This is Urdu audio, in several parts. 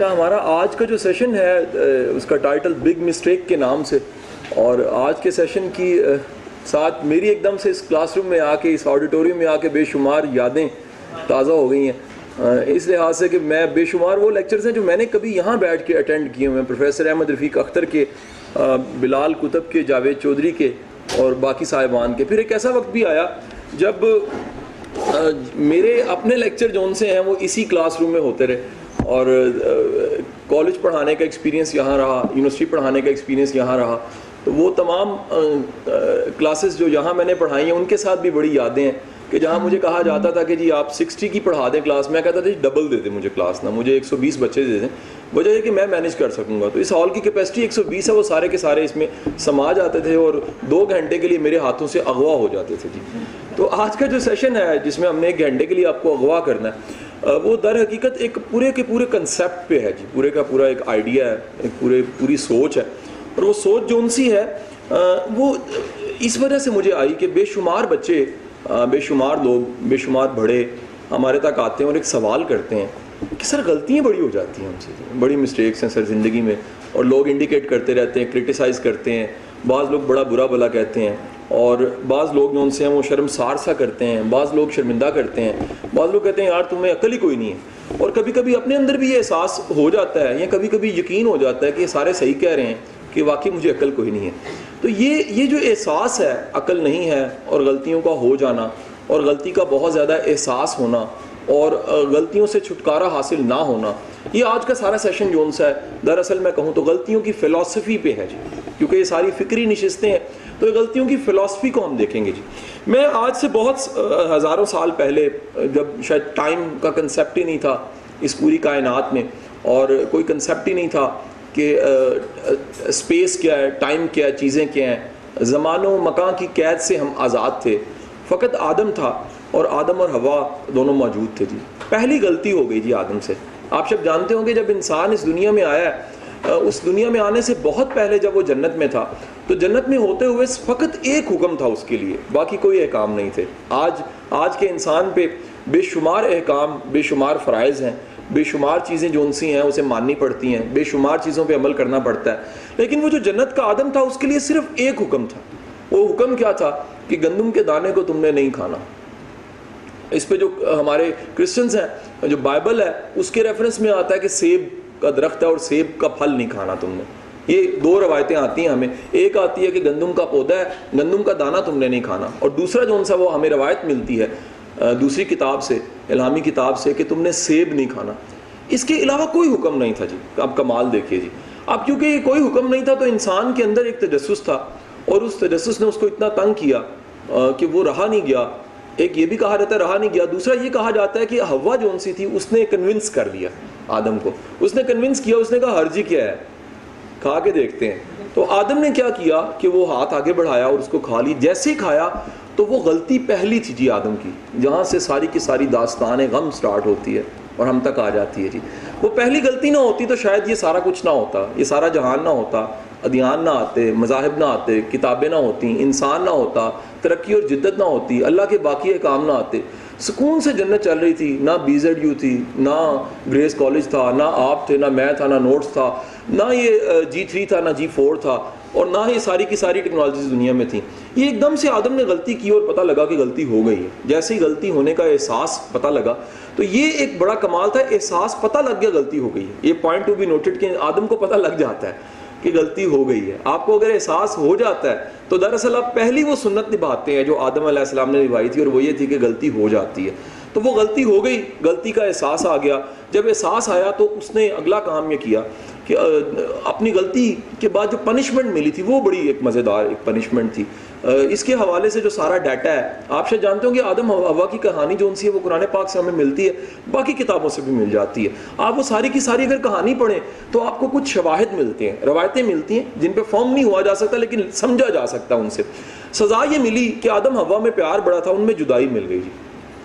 اچھا، ہمارا آج کا جو سیشن ہے اس کا ٹائٹل بگ مسٹیک کے نام سے۔ اور آج کے سیشن کی ساتھ میری ایک دم سے اس کلاس روم میں آ کے، اس آڈیٹوریم میں آ کے بے شمار یادیں تازہ ہو گئی ہیں۔ اس لحاظ سے کہ میں بے شمار وہ لیکچرز ہیں جو میں نے کبھی یہاں بیٹھ کے اٹینڈ کیے ہوئے ہیں۔ پروفیسر احمد رفیق اختر کے بلال کتب کے، جاوید چودھری کے اور باقی صاحبان کے۔ پھر ایک ایسا وقت بھی آیا جب میرے اپنے لیکچر جون سے ہیں وہ اسی کلاس روم میں ہوتے رہے۔ اور کالج پڑھانے کا ایکسپیرینس یہاں رہا یونیورسٹی پڑھانے کا ایکسپیرینس یہاں رہا۔ تو وہ تمام کلاسز جو یہاں میں نے پڑھائی ہیں، ان کے ساتھ بھی بڑی یادیں ہیں کہ جہاں مجھے کہا جاتا تھا کہ جی آپ سکسٹی کی پڑھا دیں کلاس میں کہتا تھا جی ڈبل دے دیں مجھے کلاس نہ، مجھے ایک سو بیس بچے دے دیں۔ وجہ یہ کہ میں مینیج کر سکوں گا۔ تو اس ہال کی کیپیسٹی ایک سو بیس ہے، وہ سارے کے سارے اس میں سما جاتے تھے اور دو گھنٹے کے لیے میرے ہاتھوں سے اغوا ہو جاتے تھے جی۔ تو آج کا جو سیشن ہے، جس میں ہم نے ایک گھنٹے کے لیے آپ کو اغوا کرنا ہے وہ در حقیقت ایک پورے کے پورے کنسیپٹ پہ ہے جی پورے کا پورا ایک آئیڈیا ہے، ایک پورے، پوری سوچ ہے۔ اور وہ سوچ جو ان سی ہے وہ اس وجہ سے مجھے آئی کہ بے شمار بچے بے شمار لوگ، بے شمار بڑے ہمارے تک آتے ہیں اور ایک سوال کرتے ہیں کہ سر غلطیاں بڑی ہو جاتی ہیں ہم سے۔ بڑی مسٹیکس ہیں سر زندگی میں اور لوگ انڈیکیٹ کرتے رہتے ہیں کرٹیسائز کرتے ہیں۔ بعض لوگ بڑا برا بلا کہتے ہیں۔ اور بعض لوگ جو ان سے ہیں وہ شرم سار سا کرتے ہیں، بعض لوگ شرمندہ کرتے ہیں، بعض لوگ کہتے ہیں، یار تمہیں عقل ہی کوئی نہیں ہے۔ اور کبھی کبھی اپنے اندر بھی یہ احساس ہو جاتا ہے یا کبھی کبھی یقین ہو جاتا ہے کہ یہ سارے صحیح کہہ رہے ہیں کہ واقعی مجھے عقل کوئی نہیں ہے۔ تو یہ یہ جو احساس ہے، عقل نہیں ہے اور غلطیوں کا ہو جانا اور غلطی کا بہت زیادہ احساس ہونا اور غلطیوں سے چھٹکارا حاصل نہ ہونا، یہ آج کا سارا سیشن جو ان سا ہے، دراصل میں کہوں تو غلطیوں کی فلاسفی پہ ہے جی۔ کیونکہ یہ ساری فکری نشستیں ہیں تو یہ غلطیوں کی فلاسفی کو ہم دیکھیں گے جی۔ میں آج سے بہت ہزاروں سال پہلے جب شاید ٹائم کا کنسیپٹ ہی نہیں تھا اس پوری کائنات میں، اور کوئی کنسیپٹ ہی نہیں تھا کہ اسپیس کیا ہے ٹائم کیا ہے، چیزیں کیا ہیں۔ زمان و مکان کی قید سے ہم آزاد تھے۔ فقط آدم تھا، اور آدم اور ہوا دونوں موجود تھے جی۔ پہلی غلطی ہو گئی جی آدم سے۔ آپ سب جانتے ہوں گے جب انسان اس دنیا میں آیا ہے اس دنیا میں آنے سے بہت پہلے جب وہ جنت میں تھا، تو جنت میں ہوتے ہوئے فقط ایک حکم تھا اس کے لیے، باقی کوئی احکام نہیں تھے۔ آج آج کے انسان پہ بے شمار احکام، بے شمار فرائض ہیں، بے شمار چیزیں جو ان سی ہیں، اسے ماننی پڑتی ہیں، بے شمار چیزوں پہ عمل کرنا پڑتا ہے۔ لیکن وہ جو جنت کا آدم تھا، اس کے لیے صرف ایک حکم تھا۔ وہ حکم کیا تھا؟ کہ گندم کے دانے کو تم نے نہیں کھانا۔ اس پہ جو ہمارے کرسچنز ہیں، جو بائبل ہے، اس کے ریفرنس میں آتا ہے کہ سیب کا درخت ہے اور سیب کا پھل نہیں کھانا تم نے۔ یہ دو روایتیں آتی ہیں ہمیں۔ ایک آتی ہے کہ گندم کا پودا ہے، گندم کا دانہ تم نے نہیں کھانا۔ اور دوسرا جو ان سا وہ ہمیں روایت ملتی ہے دوسری کتاب سے الہامی کتاب سے کہ تم نے سیب نہیں کھانا۔ اس کے علاوہ کوئی حکم نہیں تھا جی۔ اب کمال دیکھیے جی۔ اب کیونکہ یہ کوئی حکم نہیں تھا تو انسان کے اندر ایک تجسس تھا۔ اور اس تجسس نے اس کو اتنا تنگ کیا کہ وہ رہا نہیں گیا۔ ایک یہ بھی کہا جاتا ہے، رہا نہیں گیا۔ دوسرا یہ کہا جاتا ہے کہ ہوا جو سی تھی، اس نے کنونس کر دیا آدم کو۔ اس نے کنونس کیا، اس نے کہا ہرجی کیا ہے؟ کھا کے دیکھتے ہیں۔ تو آدم نے کیا کیا کہ وہ ہاتھ آگے بڑھایا اور اس کو کھا لی۔ جیسے ہی کھایا تو وہ غلطی پہلی تھی جی آدم کی، جہاں سے ساری کی ساری داستان غم سٹارٹ ہوتی ہے اور ہم تک آ جاتی ہے جی۔ وہ پہلی غلطی نہ ہوتی تو شاید یہ سارا کچھ نہ ہوتا، یہ سارا جہان نہ ہوتا۔ ادیان نہ آتے، مذاہب نہ آتے، کتابیں نہ ہوتی انسان نہ ہوتا، ترقی اور جدت نہ ہوتی، اللہ کے باقی کام نہ آتے۔ سکون سے جنت چل رہی تھی، نہ بی زیڈ یو تھی، نہ گریس کالج تھا، نہ آپ تھے، نہ میں تھا، نہ نوٹس تھا، نہ یہ جی تھری تھا، نہ جی فور تھا، اور نہ ہی ساری کی ساری ٹیکنالوجیز دنیا میں تھیں۔ یہ ایک دم سے آدم نے غلطی کی اور پتہ لگا کہ غلطی ہو گئی ہے۔ جیسے ہی غلطی ہونے کا احساس پتہ لگا، تو یہ ایک بڑا کمال تھا، احساس پتہ لگ گیا غلطی ہو گئی ہے۔ یہ پوائنٹ ٹو بی نوٹڈ کہ آدم کو پتہ لگ جاتا ہے۔ کہ غلطی ہو گئی ہے۔ آپ کو اگر احساس ہو جاتا ہے، تو دراصل آپ پہلی وہ سنت نبھاتے ہیں جو آدم علیہ السلام نے نبھائی تھی اور وہ یہ تھی کہ غلطی ہو جاتی ہے۔ تو وہ غلطی ہو گئی، غلطی کا احساس آ گیا۔ جب احساس آیا تو اس نے اگلا کام یہ کیا کہ اپنی غلطی کے بعد جو پنشمنٹ ملی تھی، وہ بڑی ایک مزیدار ایک پنشمنٹ تھی۔ اس کے حوالے سے جو سارا ڈیٹا ہے، آپ شاید جانتے ہوں کہ آدم ہوا کی کہانی جو ان سی ہے، وہ قرآن پاک سے ہمیں ملتی ہے، باقی کتابوں سے بھی مل جاتی ہے۔ آپ وہ ساری کی ساری اگر کہانی پڑھیں، تو آپ کو کچھ شواہد ملتے ہیں، روایتیں ملتی ہیں، جن پہ فارم نہیں ہوا جا سکتا، لیکن سمجھا جا سکتا ان سے۔ سزا یہ ملی کہ آدم ہوا میں پیار بڑا تھا، ان میں جدائی مل گئی جی۔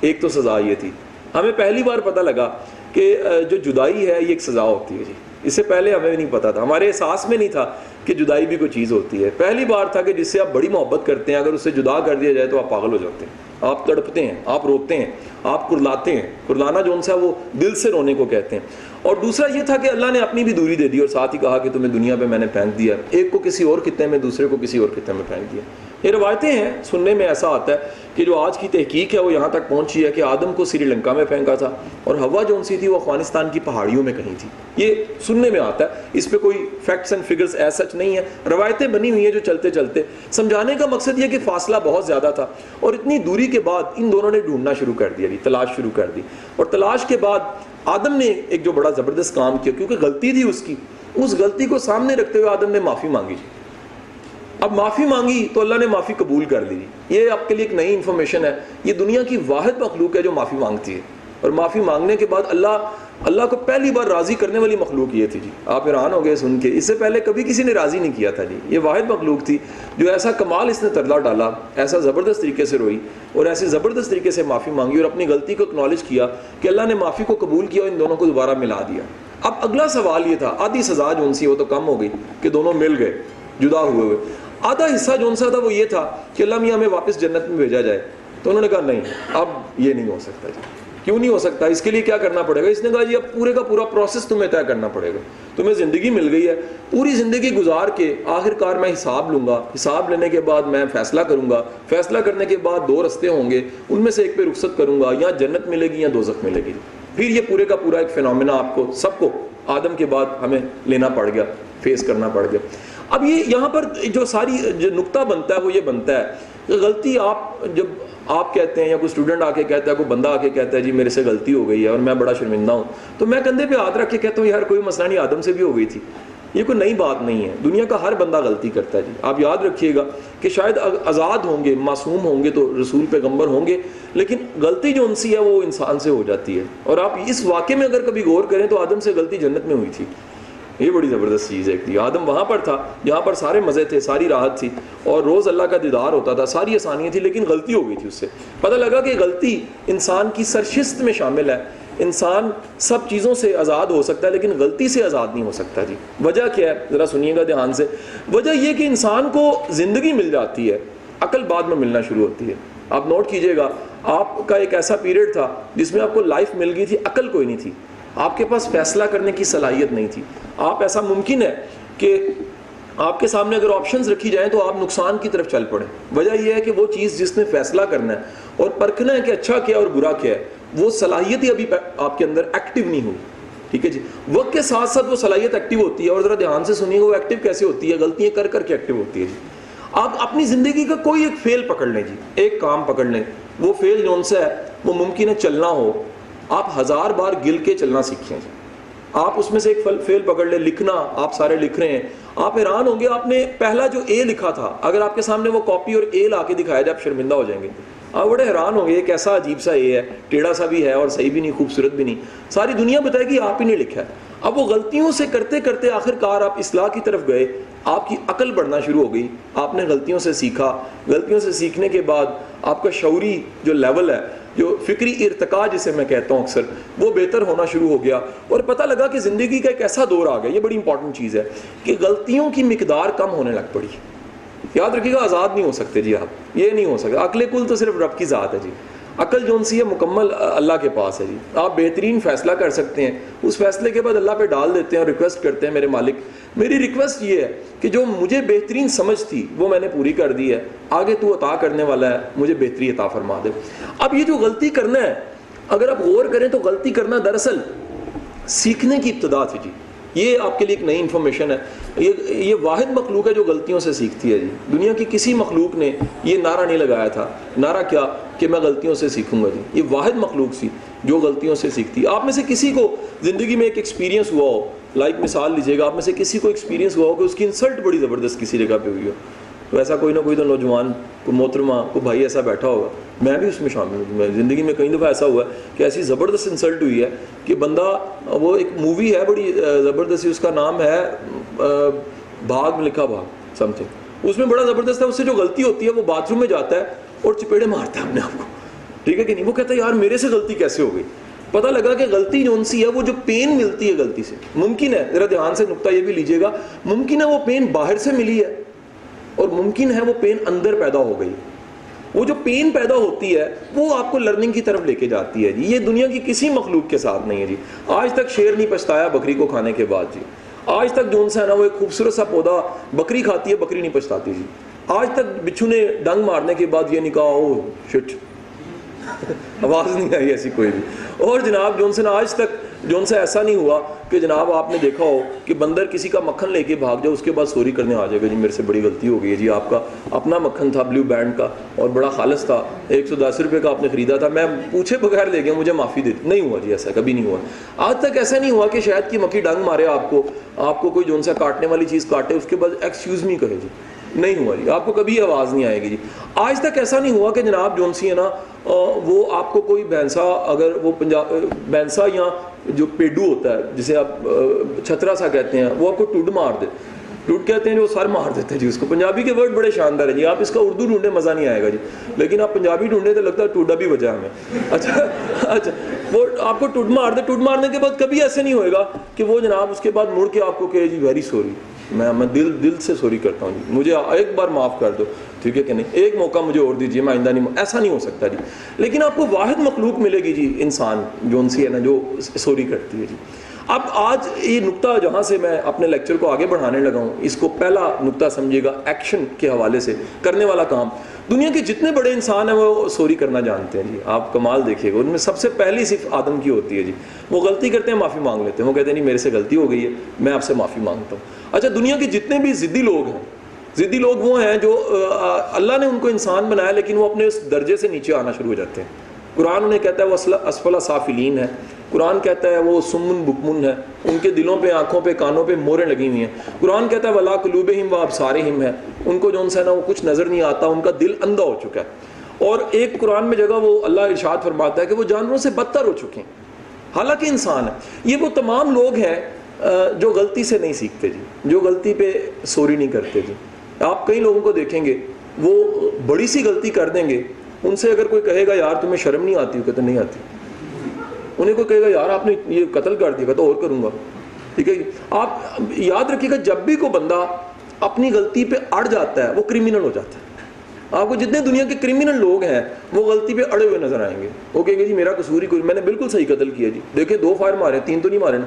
ایک تو سزا یہ تھی۔ ہمیں پہلی بار پتہ لگا کہ جو جدائی ہے، یہ ایک سزا ہوتی ہے جی۔ اس سے پہلے ہمیں نہیں پتا تھا۔ ہمارے احساس میں نہیں تھا کہ جدائی بھی کوئی چیز ہوتی ہے۔ پہلی بار تھا کہ جس سے آپ بڑی محبت کرتے ہیں، اگر اسے جدا کر دیا جائے تو آپ پاگل ہو جاتے ہیں۔ آپ تڑپتے ہیں، آپ روتے ہیں، آپ کرلاتے ہیں۔ کرلانا جو ان سے وہ دل سے رونے کو کہتے ہیں۔ اور دوسرا یہ تھا کہ اللہ نے اپنی بھی دوری دے دی اور ساتھ ہی کہا کہ تمہیں دنیا پہ میں نے پھینک دیا۔ ایک کو کسی اور خطے میں، دوسرے کو کسی اور خطے میں پھینک دیا۔ یہ روایتیں ہیں، سننے میں ایسا آتا ہے کہ جو آج کی تحقیق ہے، وہ یہاں تک پہنچی ہے کہ آدم کو سری لنکا میں پھینکا تھا اور ہوا جو ان سی تھی، وہ افغانستان کی پہاڑیوں میں کہیں تھی۔ یہ سننے میں آتا ہے۔ اس پہ کوئی facts and figures as such نہیں ہے روایتیں بنی ہوئی ہیں جو چلتے چلتے۔ سمجھانے کا مقصد یہ کہ فاصلہ بہت زیادہ تھا اور اتنی دوری کے بعد ان دونوں نے ڈھونڈنا شروع کر دیا، تلاش شروع کر دی۔ اور تلاش کے بعد آدم نے ایک جو بڑا زبردست کام کیا، کیونکہ غلطی تھی اس کی، اس غلطی کو سامنے رکھتے ہوئے آدم نے معافی مانگی جی۔ اب معافی مانگی تو اللہ نے معافی قبول کر لی۔ یہ آپ کے لیے ایک نئی انفارمیشن ہے۔ یہ دنیا کی واحد مخلوق ہے جو معافی مانگتی ہے۔ اور معافی مانگنے کے بعد اللہ اللہ کو پہلی بار راضی کرنے والی مخلوق یہ تھی جی۔ آپ حیران ہو گئے سن کے۔ اس سے پہلے کبھی کسی نے راضی نہیں کیا تھا جی۔ یہ واحد مخلوق تھی جو ایسا کمال اس نے ترلا ڈالا، ایسا زبردست طریقے سے روئی اور ایسی زبردست طریقے سے معافی مانگی اور اپنی غلطی کو اکنالج کیا کہ اللہ نے معافی کو قبول کیا اور ان دونوں کو دوبارہ ملا دیا۔ اب اگلا سوال یہ تھا، آدھی سزا جو ان سی وہ تو کم ہو گئی کہ دونوں مل گئے، جدا ہوئے ہوئے۔ آدھا حصہ جو ان سا تھا وہ یہ تھا کہ اللہ میاں ہمیں واپس جنت میں بھیجا جائے۔ تو انہوں نے کہا، نہیں، اب یہ نہیں ہو سکتا جی۔ کیوں نہیں ہو سکتا؟ اس کے لیے کیا کرنا پڑے گا؟ اس نے کہا جی اب پورے کا پورا پروسیس تمہیں طے کرنا پڑے گا۔ تمہیں زندگی مل گئی ہے۔ پوری زندگی گزار کے آخر کار میں حساب لوں گا۔ حساب لینے کے بعد میں فیصلہ کروں گا۔ فیصلہ کرنے کے بعد دو رستے ہوں گے۔ ان میں سے ایک پہ رخصت کروں گا۔ یا جنت ملے گی یا دوزخ ملے گی۔ پھر یہ پورے کا پورا ایک فنومنا آپ کو، سب کو آدم کے بعد ہمیں لینا پڑ گیا فیس کرنا پڑ گیا۔ اب یہ یہاں پر جو ساری جو نقطہ بنتا ہے، وہ یہ بنتا ہے غلطی آپ جب آپ کہتے ہیں یا کوئی اسٹوڈنٹ آ کے کہتا ہے، کوئی بندہ آ کے کہتا ہے جی میرے سے غلطی ہو گئی ہے اور میں بڑا شرمندہ ہوں. تو میں کندھے پہ ہاتھ رکھ کے کہتا ہوں، یار کوئی مسئلہ نہیں، آدم سے بھی ہو گئی تھی۔ یہ کوئی نئی بات نہیں ہے۔ دنیا کا ہر بندہ غلطی کرتا ہے جی۔ آپ یاد رکھیے گا کہ شاید آزاد ہوں گے، معصوم ہوں گے تو رسول پیغمبر ہوں گے، لیکن غلطی جو ان سی ہے وہ انسان سے ہو جاتی ہے۔ اور آپ اس واقعے میں اگر کبھی غور کریں تو آدم سے غلطی جنت میں ہوئی تھی۔ یہ بڑی زبردست چیز ہے تھی آدم وہاں پر تھا جہاں پر سارے مزے تھے، ساری راحت تھی اور روز اللہ کا دیدار ہوتا تھا، ساری آسانیاں تھیں، لیکن غلطی ہو گئی تھی اس سے۔ پتہ لگا کہ غلطی انسان کی سرشست میں شامل ہے۔ انسان سب چیزوں سے آزاد ہو سکتا ہے، لیکن غلطی سے آزاد نہیں ہو سکتا جی۔ وجہ کیا ہے؟ ذرا سنیے گا دھیان سے۔ وجہ یہ کہ انسان کو زندگی مل جاتی ہے، عقل بعد میں ملنا شروع ہوتی ہے۔ آپ نوٹ کیجیے گا، آپ کا ایک ایسا پیریڈ تھا جس میں آپ کو لائف مل گئی تھی، عقل کوئی نہیں تھی۔ آپ کے پاس فیصلہ کرنے کی صلاحیت نہیں تھی۔ آپ، ایسا ممکن ہے کہ آپ کے سامنے اگر آپشنز رکھی جائیں تو آپ نقصان کی طرف چل پڑیں۔ وجہ یہ ہے کہ وہ چیز جس نے فیصلہ کرنا ہے اور پرکھنا ہے کہ اچھا کیا اور برا کیا ہے، وہ صلاحیت ہی ابھی آپ کے اندر ایکٹیو نہیں ہوئی ٹھیک ہے جی؟ وقت کے ساتھ ساتھ وہ صلاحیت ایکٹیو ہوتی ہے اور ذرا دھیان سے سنیے، وہ ایکٹیو کیسے ہوتی ہے؟ غلطیاں کر کر کے ایکٹیو ہوتی ہے جی۔ آپ اپنی زندگی کا کوئی ایک فیل پکڑ لیں جی ایک کام پکڑ لیں۔ وہ فیل جون سا ہے، وہ ممکن ہے چلنا ہو۔ آپ ہزار بار گل کے چلنا سیکھیں۔ آپ اس میں سے ایک فیل پکڑ لیں، لکھنا، آپ سارے لکھ رہے ہیں۔ آپ حیران ہوں گے، آپ نے پہلا جو اے لکھا تھا، اگر آپ کے سامنے وہ کاپی اور اے لا کے دکھایا جائے، آپ شرمندہ ہو جائیں گے۔ آپ بڑے حیران ہوں گے ایک ایسا عجیب سا اے ہے، ٹیڑھا سا بھی ہے اور صحیح بھی نہیں، خوبصورت بھی نہیں۔ ساری دنیا بتائے گی، آپ ہی نے لکھا ہے۔ اب وہ غلطیوں سے کرتے کرتے آخر کار آپ اصلاح کی طرف گئے، آپ کی عقل بڑھنا شروع ہو گئی۔ آپ نے غلطیوں سے سیکھا۔ غلطیوں سے سیکھنے کے بعد آپ کا شعوری جو لیول ہے جو فکری ارتقا جسے میں کہتا ہوں اکثر، وہ بہتر ہونا شروع ہو گیا اور پتہ لگا کہ زندگی کا ایک ایسا دور آ گیا، یہ بڑی امپورٹنٹ چیز ہے، کہ غلطیوں کی مقدار کم ہونے لگ پڑی۔ یاد رکھیے گا، آزاد نہیں ہو سکتے جی آپ، یہ نہیں ہو سکتا۔ عقل کل تو صرف رب کی ذات ہے جی۔ عقل جو سی ہے، مکمل اللہ کے پاس ہے جی۔ آپ بہترین فیصلہ کر سکتے ہیں۔ اس فیصلے کے بعد اللہ پہ ڈال دیتے ہیں اور ریکویسٹ کرتے ہیں میرے مالک۔ میری ریکویسٹ یہ ہے کہ جو مجھے بہترین سمجھ تھی، وہ میں نے پوری کر دی ہے۔ آگے تو عطا کرنے والا ہے، مجھے بہتری عطا فرما دے۔ اب یہ جو غلطی کرنا ہے، اگر آپ غور کریں تو غلطی کرنا دراصل سیکھنے کی ابتدا تھی جی۔ یہ آپ کے لیے ایک نئی انفارمیشن ہے۔ یہ یہ واحد مخلوق ہے جو غلطیوں سے سیکھتی ہے جی۔ دنیا کی کسی مخلوق نے یہ نعرہ نہیں لگایا تھا۔ نعرہ کیا؟ کہ میں غلطیوں سے سیکھوں گا جی۔ یہ واحد مخلوق سی جو غلطیوں سے سیکھتی۔ آپ میں سے کسی کو زندگی میں ایک ایکسپیرینس ہوا ہو لائک مثال لیجیے گا، آپ میں سے کسی کو ایکسپیرینس ہوا ہو کہ اس کی انسلٹ بڑی زبردست کسی جگہ پہ ہوئی ہو۔ تو ایسا کوئی نہ کوئی تو نوجوان، کوئی محترمہ، کوئی بھائی ایسا بیٹھا ہوگا۔ میں بھی اس میں شامل ہوں۔ زندگی میں کئی دفعہ ایسا ہوا ہے کہ ایسی زبردست انسلٹ ہوئی ہے کہ بندہ، وہ ایک مووی ہے بڑی زبردست اس کا نام ہے بھاگ لکھا بھاگ سم تھنگ اس میں بڑا زبردست ہے، اس سے جو غلطی ہوتی ہے، وہ باتھ روم میں جاتا ہے۔ اور چپیڑے مارتا ہے اپنے آپ کو۔ ٹھیک ہے کہ نہیں؟ وہ کہتا ہے، یار، میرے سے غلطی کیسے ہو گئی؟ پتہ لگا کہ غلطی جو سی ہے، وہ جو پین ملتی ہے غلطی سے، ممکن ہے، ذرا دھیان سے نقطہ یہ بھی لیجیے گا، ممکن ہے وہ پین باہر سے ملی ہے، اور ممکن ہے وہ پین اندر پیدا ہو گئی۔ وہ جو پین پیدا ہوتی ہے، وہ آپ کو لرننگ کی طرف لے کے جاتی ہے جی۔ یہ دنیا کی کسی مخلوق کے ساتھ نہیں ہے جی۔ آج تک شیر نہیں پچھتایا بکری کو کھانے کے بعد جی۔ آج تک جو ان سے ہے نا، وہ ایک خوبصورت سا پودا بکری کھاتی ہے، بکری نہیں پچھتاتی جی۔ آج تک بچھو نے ڈنگ مارنے کے بعد یہ نہیں کہا او شٹ۔ آواز نہیں آئی ایسی کوئی بھی۔ اور جناب جونسن، آج تک جون سے ایسا نہیں ہوا کہ جناب آپ نے دیکھا ہو کہ بندر کسی کا مکھن لے کے بھاگ جائے، اس کے بعد سوری کرنے آ جائے گا جی میرے سے بڑی غلطی ہو گئی ہے جی آپ کا اپنا مکھن تھا بلیو بینڈ کا اور بڑا خالص تھا، ایک سو دس روپے کا آپ نے خریدا تھا، میں پوچھے بغیر لے گیا، مجھے معافی دے۔ نہیں ہوا جی ایسا، کبھی نہیں ہوا۔ آج تک ایسا نہیں ہوا کہ شاید کی مکھی ڈنگ مارے آپ کو آپ کو کوئی جون سا کاٹنے والی چیز کاٹے، اس کے بعد ایکسکیوز می کہے جی۔ نہیں ہوا جی۔ آپ کو کبھی آواز نہیں آئے گی جی۔ آج تک ایسا نہیں ہوا کہ جناب جون سی ہے نا وہ آپ کو کوئی بینسا اگر وہ پنجاب بینسا یا جو پیڈو ہوتا ہے، جسے آپ چھترا سا کہتے ہیں، وہ آپ کو ٹوڈ مار دے۔ ٹوٹ کہتے ہیں جو سر مار دیتے ہیں جی اس کو۔ پنجابی کے ورڈ بڑے شاندار ہیں جی۔ آپ اس کا اردو ڈھونڈے مزہ نہیں آئے گا جی۔ لیکن آپ پنجابی ڈھونڈے تو لگتا ہے ٹوڈا بھی وجہ ہمیں۔ اچھا اچھا۔ وہ آپ کو ٹوٹ مار دے۔ ٹوٹ مارنے کے بعد کبھی ایسے نہیں ہوئے گا کہ وہ جناب اس کے بعد مڑ کے آپ کو کہے جی ویری سوری۔ میں میں دل دل سے سوری کرتا ہوں جی۔ مجھے ایک بار معاف کر دو۔ ٹھیک ہے کہ نہیں؟ ایک موقع مجھے اور دیجیے، میں آئندہ نہیں ایسا نہیں ہو سکتا جی۔ لیکن آپ کو واحد مخلوق ملے گی جی انسان جو ان سی ہے نا، جو سوری کرتی ہے جی۔ اب آج یہ نقطہ جہاں سے میں اپنے لیکچر کو آگے بڑھانے لگا ہوں، اس کو پہلا نقطہ سمجھے گا ایکشن کے حوالے سے کرنے والا کام۔ دنیا کے جتنے بڑے انسان ہیں وہ سوری کرنا جانتے ہیں جی۔ آپ کمال دیکھیے گا۔ ان میں سب سے پہلی صرف آدم کی ہوتی ہے جی۔ وہ غلطی کرتے ہیں، معافی مانگ لیتے ہیں۔ وہ کہتے ہیں، نہیں، میرے سے غلطی ہو گئی ہے، میں آپ سے معافی مانگتا ہوں۔ اچھا دنیا کے جتنے بھی ضدی لوگ ہیں ضدی لوگ وہ ہیں جو اللہ نے ان کو انسان بنایا، لیکن وہ اپنے اس درجے سے نیچے آنا شروع ہو جاتے ہیں۔ قرآن انہیں کہتا ہے، وہ اسفلا صافلین ہے قرآن کہتا ہے وہ سمن بکمن ہے، ان کے دلوں پہ، آنکھوں پہ، کانوں پہ موریں لگی ہوئی ہیں۔ قرآن کہتا ہے، ولا قلوب ہم و ابسار ہم ہے۔ ان کو جو ان سے نا وہ کچھ نظر نہیں آتا، ان کا دل اندھا ہو چکا ہے۔ اور ایک قرآن میں جگہ وہ اللہ ارشاد فرماتا ہے کہ وہ جانوروں سے بدتر ہو چکے ہیں۔ حالانکہ انسان ہے۔ یہ وہ تمام لوگ ہیں جو غلطی سے نہیں سیکھتے جی جو غلطی پہ سوری نہیں کرتے جی۔ آپ کئی لوگوں کو دیکھیں گے، وہ بڑی سی غلطی کر دیں گے۔ ان سے اگر کوئی کہے گا، یار تمہیں شرم نہیں آتی؟ کہتے نہیں آتی۔ انہیں کوئی کہے گا، یار، آپ نے یہ قتل کر دیا تو اور کروں گا. ٹھیک ہے جی؟ آپ یاد رکھیے گا، جب بھی کوئی بندہ اپنی غلطی پہ اڑ جاتا ہے، وہ کرمنل ہو جاتا ہے۔ آپ کو جتنے دنیا کے کرمنل لوگ ہیں، وہ غلطی پہ اڑے ہوئے نظر آئیں گے۔ وہ کہیں گے جی میرا قصور ہی کوئی میں نے بالکل صحیح قتل کیا جی۔ دیکھیں، دو فائر مارے، تین تو نہیں مارے نا۔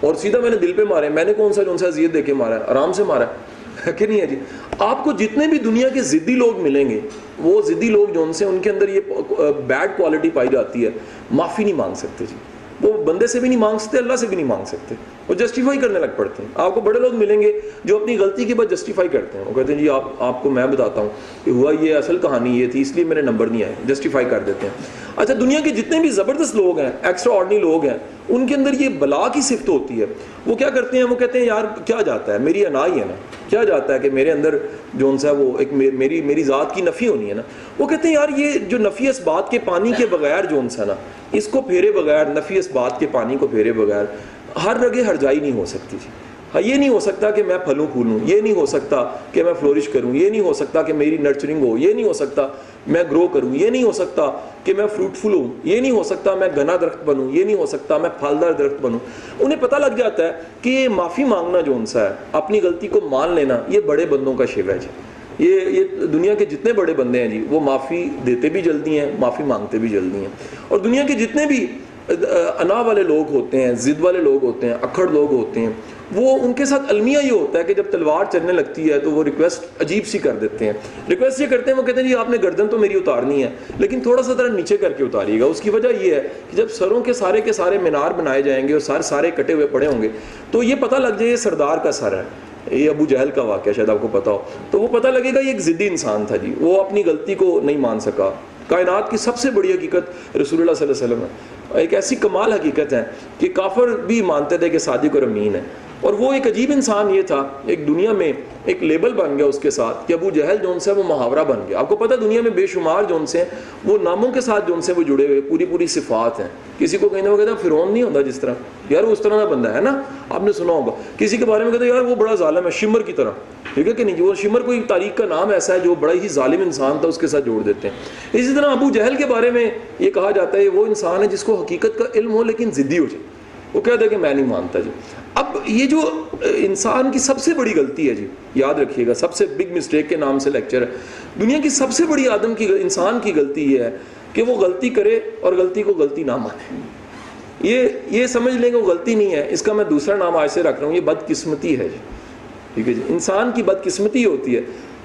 اور سیدھا میں نے دل پہ مارے، میں نے کون سا جو سا زیت دے کے مارا ہے؟ آرام سے مارا ہے۔ کہ نہیں ہے جی؟ آپ کو جتنے بھی دنیا کے ضدی لوگ ملیں گے، وہ ضدی لوگ جو ان سے، ان کے اندر یہ بیڈ کوالٹی پائی جاتی ہے، معافی نہیں مانگ سکتے جی۔ وہ بندے سے بھی نہیں مانگ سکتے، اللہ سے بھی نہیں مانگ سکتے۔ وہ جسٹیفائی کرنے لگ پڑتے ہیں۔ آپ کو بڑے لوگ ملیں گے جو اپنی غلطی کے بعد جسٹیفائی کرتے ہیں۔ وہ کہتے ہیں جی آپ آپ کو میں بتاتا ہوں کہ ہوا یہ اصل کہانی یہ تھی، اس لیے میرے نمبر نہیں آئے۔ جسٹیفائی کر دیتے ہیں۔ اچھا دنیا کے جتنے بھی زبردست لوگ ہیں ایکسٹرا آرڈنی لوگ ہیں، ان کے اندر یہ بلا کی صفت ہوتی ہے۔ وہ کیا کرتے ہیں؟ وہ کہتے ہیں، یار، کیا جاتا ہے؟ میری انا ہی ہے نا۔ کیا جاتا ہے کہ میرے اندر جو سا وہ ایک میری میری ذات کی نفی ہونی ہے نا۔ وہ کہتے ہیں، یار، یہ جو نفی اس بات کے پانی کے بغیر جو سا نا اس کو پھیرے بغیر، نفی اس بات کے پانی کو پھیرے بغیر، ہر رگے ہر جائی نہیں ہو سکتی جی۔ ہاں یہ نہیں ہو سکتا کہ میں پھلوں پھولوں، یہ نہیں ہو سکتا کہ میں فلورش کروں، یہ نہیں ہو سکتا کہ میری نرچرنگ ہو، یہ نہیں ہو سکتا میں گرو کروں، یہ نہیں ہو سکتا کہ میں فروٹفل ہوں، یہ نہیں ہو سکتا میں گنا درخت بنوں، یہ نہیں ہو سکتا میں پھلدار درخت بنوں۔ انہیں پتہ لگ جاتا ہے کہ یہ معافی مانگنا جو ان سا ہے، اپنی غلطی کو مان لینا، یہ بڑے بندوں کا شیو ہے جی۔ یہ یہ دنیا کے جتنے بڑے بندے ہیں جی وہ معافی دیتے بھی جلدی ہیں، معافی مانگتے بھی جلدی ہیں۔ اور دنیا کے جتنے بھی انا والے لوگ ہوتے ہیں ضد والے لوگ ہوتے ہیں، اکھڑ لوگ ہوتے ہیں، وہ ان کے ساتھ المیہ یہ ہوتا ہے کہ جب تلوار چلنے لگتی ہے تو وہ ریکویسٹ عجیب سی کر دیتے ہیں۔ ریکویسٹ یہ کرتے ہیں، وہ کہتے ہیں جی آپ نے گردن تو میری اتارنی ہے، لیکن تھوڑا سا طرح نیچے کر کے اتاریے گا۔ اس کی وجہ یہ ہے کہ جب سروں کے سارے کے سارے مینار بنائے جائیں گے اور سارے سارے کٹے ہوئے پڑے ہوں گے، تو یہ پتہ لگ جائے یہ سردار کا سر ہے۔ یہ ابو جہل کا واقعہ شاید آپ کو پتا ہو۔ تو وہ پتہ لگے گا یہ ایک ضدی انسان تھا جی۔ وہ اپنی غلطی کو نہیں مان سکا۔ کائنات کی سب سے بڑی حقیقت رسول اللہ صلی اللہ علیہ وسلم ہے۔ ایک ایسی کمال حقیقت ہے کہ کافر بھی مانتے تھے کہ صادق اور امین ہے۔ اور وہ ایک عجیب انسان یہ تھا، ایک دنیا میں ایک لیبل بن گیا اس کے ساتھ کہ ابو جہل جون سے وہ محاورہ بن گیا۔ آپ کو پتہ دنیا میں بے شمار جون سے وہ ناموں کے ساتھ جون سے وہ جڑے ہوئے، پوری پوری صفات ہیں۔ کسی کو کہنا وہ کہتا فرون نہیں ہوتا جس طرح۔ یار وہ اس طرح کا بندہ ہے نا؟ آپ نے سنا ہوگا۔ کسی کے بارے میں کہتے یار وہ بڑا ظالم ہے، شمر کی طرح۔ ٹھیک ہے کہ نہیں؟ وہ شمر کوئی تاریخ کا نام ایسا ہے جو بڑا ہی ظالم انسان تھا، اس کے ساتھ جوڑ دیتے ہیں۔ اسی طرح ابو جہل کے بارے میں یہ کہا جاتا ہے، وہ انسان ہے جس کو حقیقت کا علم ہو لیکن ضدی ہو جائے۔ وہ کہتا ہے کہ میں نہیں مانتا جی۔ اب یہ جو انسان کی سب سے بڑی غلطی ہے جی یاد رکھیے گا، سب سے بگ مسٹیک کے نام سے لیکچر ہے۔ دنیا کی سب سے بڑی آدم کی، انسان کی غلطی یہ ہے کہ وہ غلطی کرے اور غلطی کو غلطی نہ مانے۔ یہ یہ سمجھ لیں گے وہ غلطی نہیں ہے۔ اس کا میں دوسرا نام آج سے رکھ رہا ہوں، یہ بدقسمتی ہے جی۔ ٹھیک ہے جی انسان کی بدقسمتی ہوتی ہے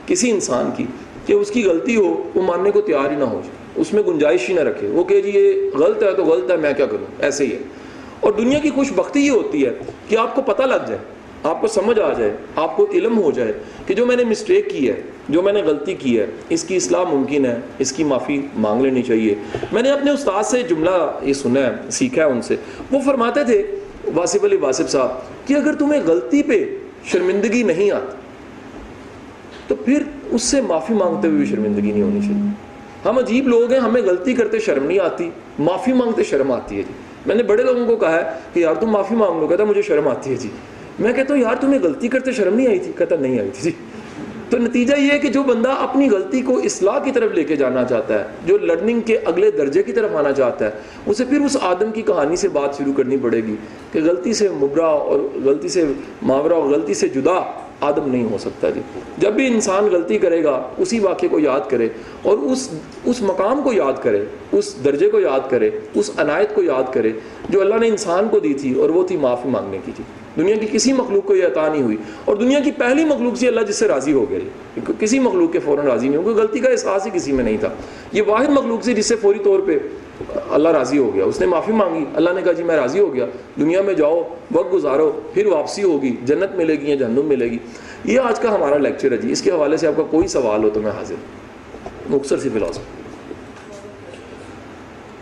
کسی انسان کی کہ اس کی غلطی ہو، وہ ماننے کو تیار ہی نہ ہو جائے۔ اس میں گنجائش ہی نہ رکھے۔ وہ کہ جی یہ غلط ہے تو غلط ہے، میں کیا کروں؟ ایسے ہی ہے۔ اور دنیا کی خوش بختی یہ ہوتی ہے کہ آپ کو پتہ لگ جائے، آپ کو سمجھ آ جائے، آپ کو علم ہو جائے کہ جو میں نے مسٹیک کی ہے، جو میں نے غلطی کی ہے، اس کی اصلاح ممکن ہے، اس کی معافی مانگ لینی چاہیے۔ میں نے اپنے استاد سے جملہ یہ سنا ہے، سیکھا ہے ان سے۔ وہ فرماتے تھے واسف علی واسف صاحب، کہ اگر تمہیں غلطی پہ شرمندگی نہیں آتی، تو پھر اس سے معافی مانگتے ہوئے بھی شرمندگی نہیں ہونی چاہیے۔ ہم عجیب لوگ ہیں، ہمیں غلطی کرتے شرم نہیں آتی، معافی مانگتے شرم آتی ہے جی۔ میں نے بڑے لوگوں کو کہا ہے کہ یار تم معافی مانگ لو کہتا مجھے شرم آتی ہے جی۔ میں کہتا ہوں، یار تمہیں غلطی کرتے شرم نہیں آئی تھی؟ کہتا نہیں آئی تھی جی۔ تو نتیجہ یہ ہے کہ جو بندہ اپنی غلطی کو اصلاح کی طرف لے کے جانا چاہتا ہے، جو لرننگ کے اگلے درجے کی طرف آنا چاہتا ہے، اسے پھر اس آدم کی کہانی سے بات شروع کرنی پڑے گی کہ غلطی سے مبرا اور غلطی سے محاورہ اور غلطی سے جدا آدم نہیں ہو سکتا جی۔ جب بھی انسان غلطی کرے گا، اسی واقعے کو یاد کرے اور اس اس مقام کو یاد کرے، اس درجے کو یاد کرے، اس عنایت کو یاد کرے جو اللہ نے انسان کو دی تھی اور وہ تھی معافی مانگنے کی تھی دنیا کی کسی مخلوق کو یہ عطا نہیں ہوئی اور دنیا کی پہلی مخلوق سے اللہ جس سے راضی ہو گیا کسی مخلوق کے فوراً راضی نہیں ہو، کوئی غلطی کا احساس ہی کسی میں نہیں تھا۔ یہ واحد مخلوق سے جس سے فوری طور پہ اللہ راضی ہو گیا، اس نے معافی مانگی، اللہ نے کہا جی میں راضی ہو گیا، دنیا میں جاؤ، وقت گزارو، پھر واپسی ہوگی، جنت ملے گی یا جہنم ملے گی۔ یہ آج کا ہمارا لیکچر ہے جی اس کے حوالے سے آپ کا کوئی سوال ہو تو میں حاضر مختصر سی فلاسفی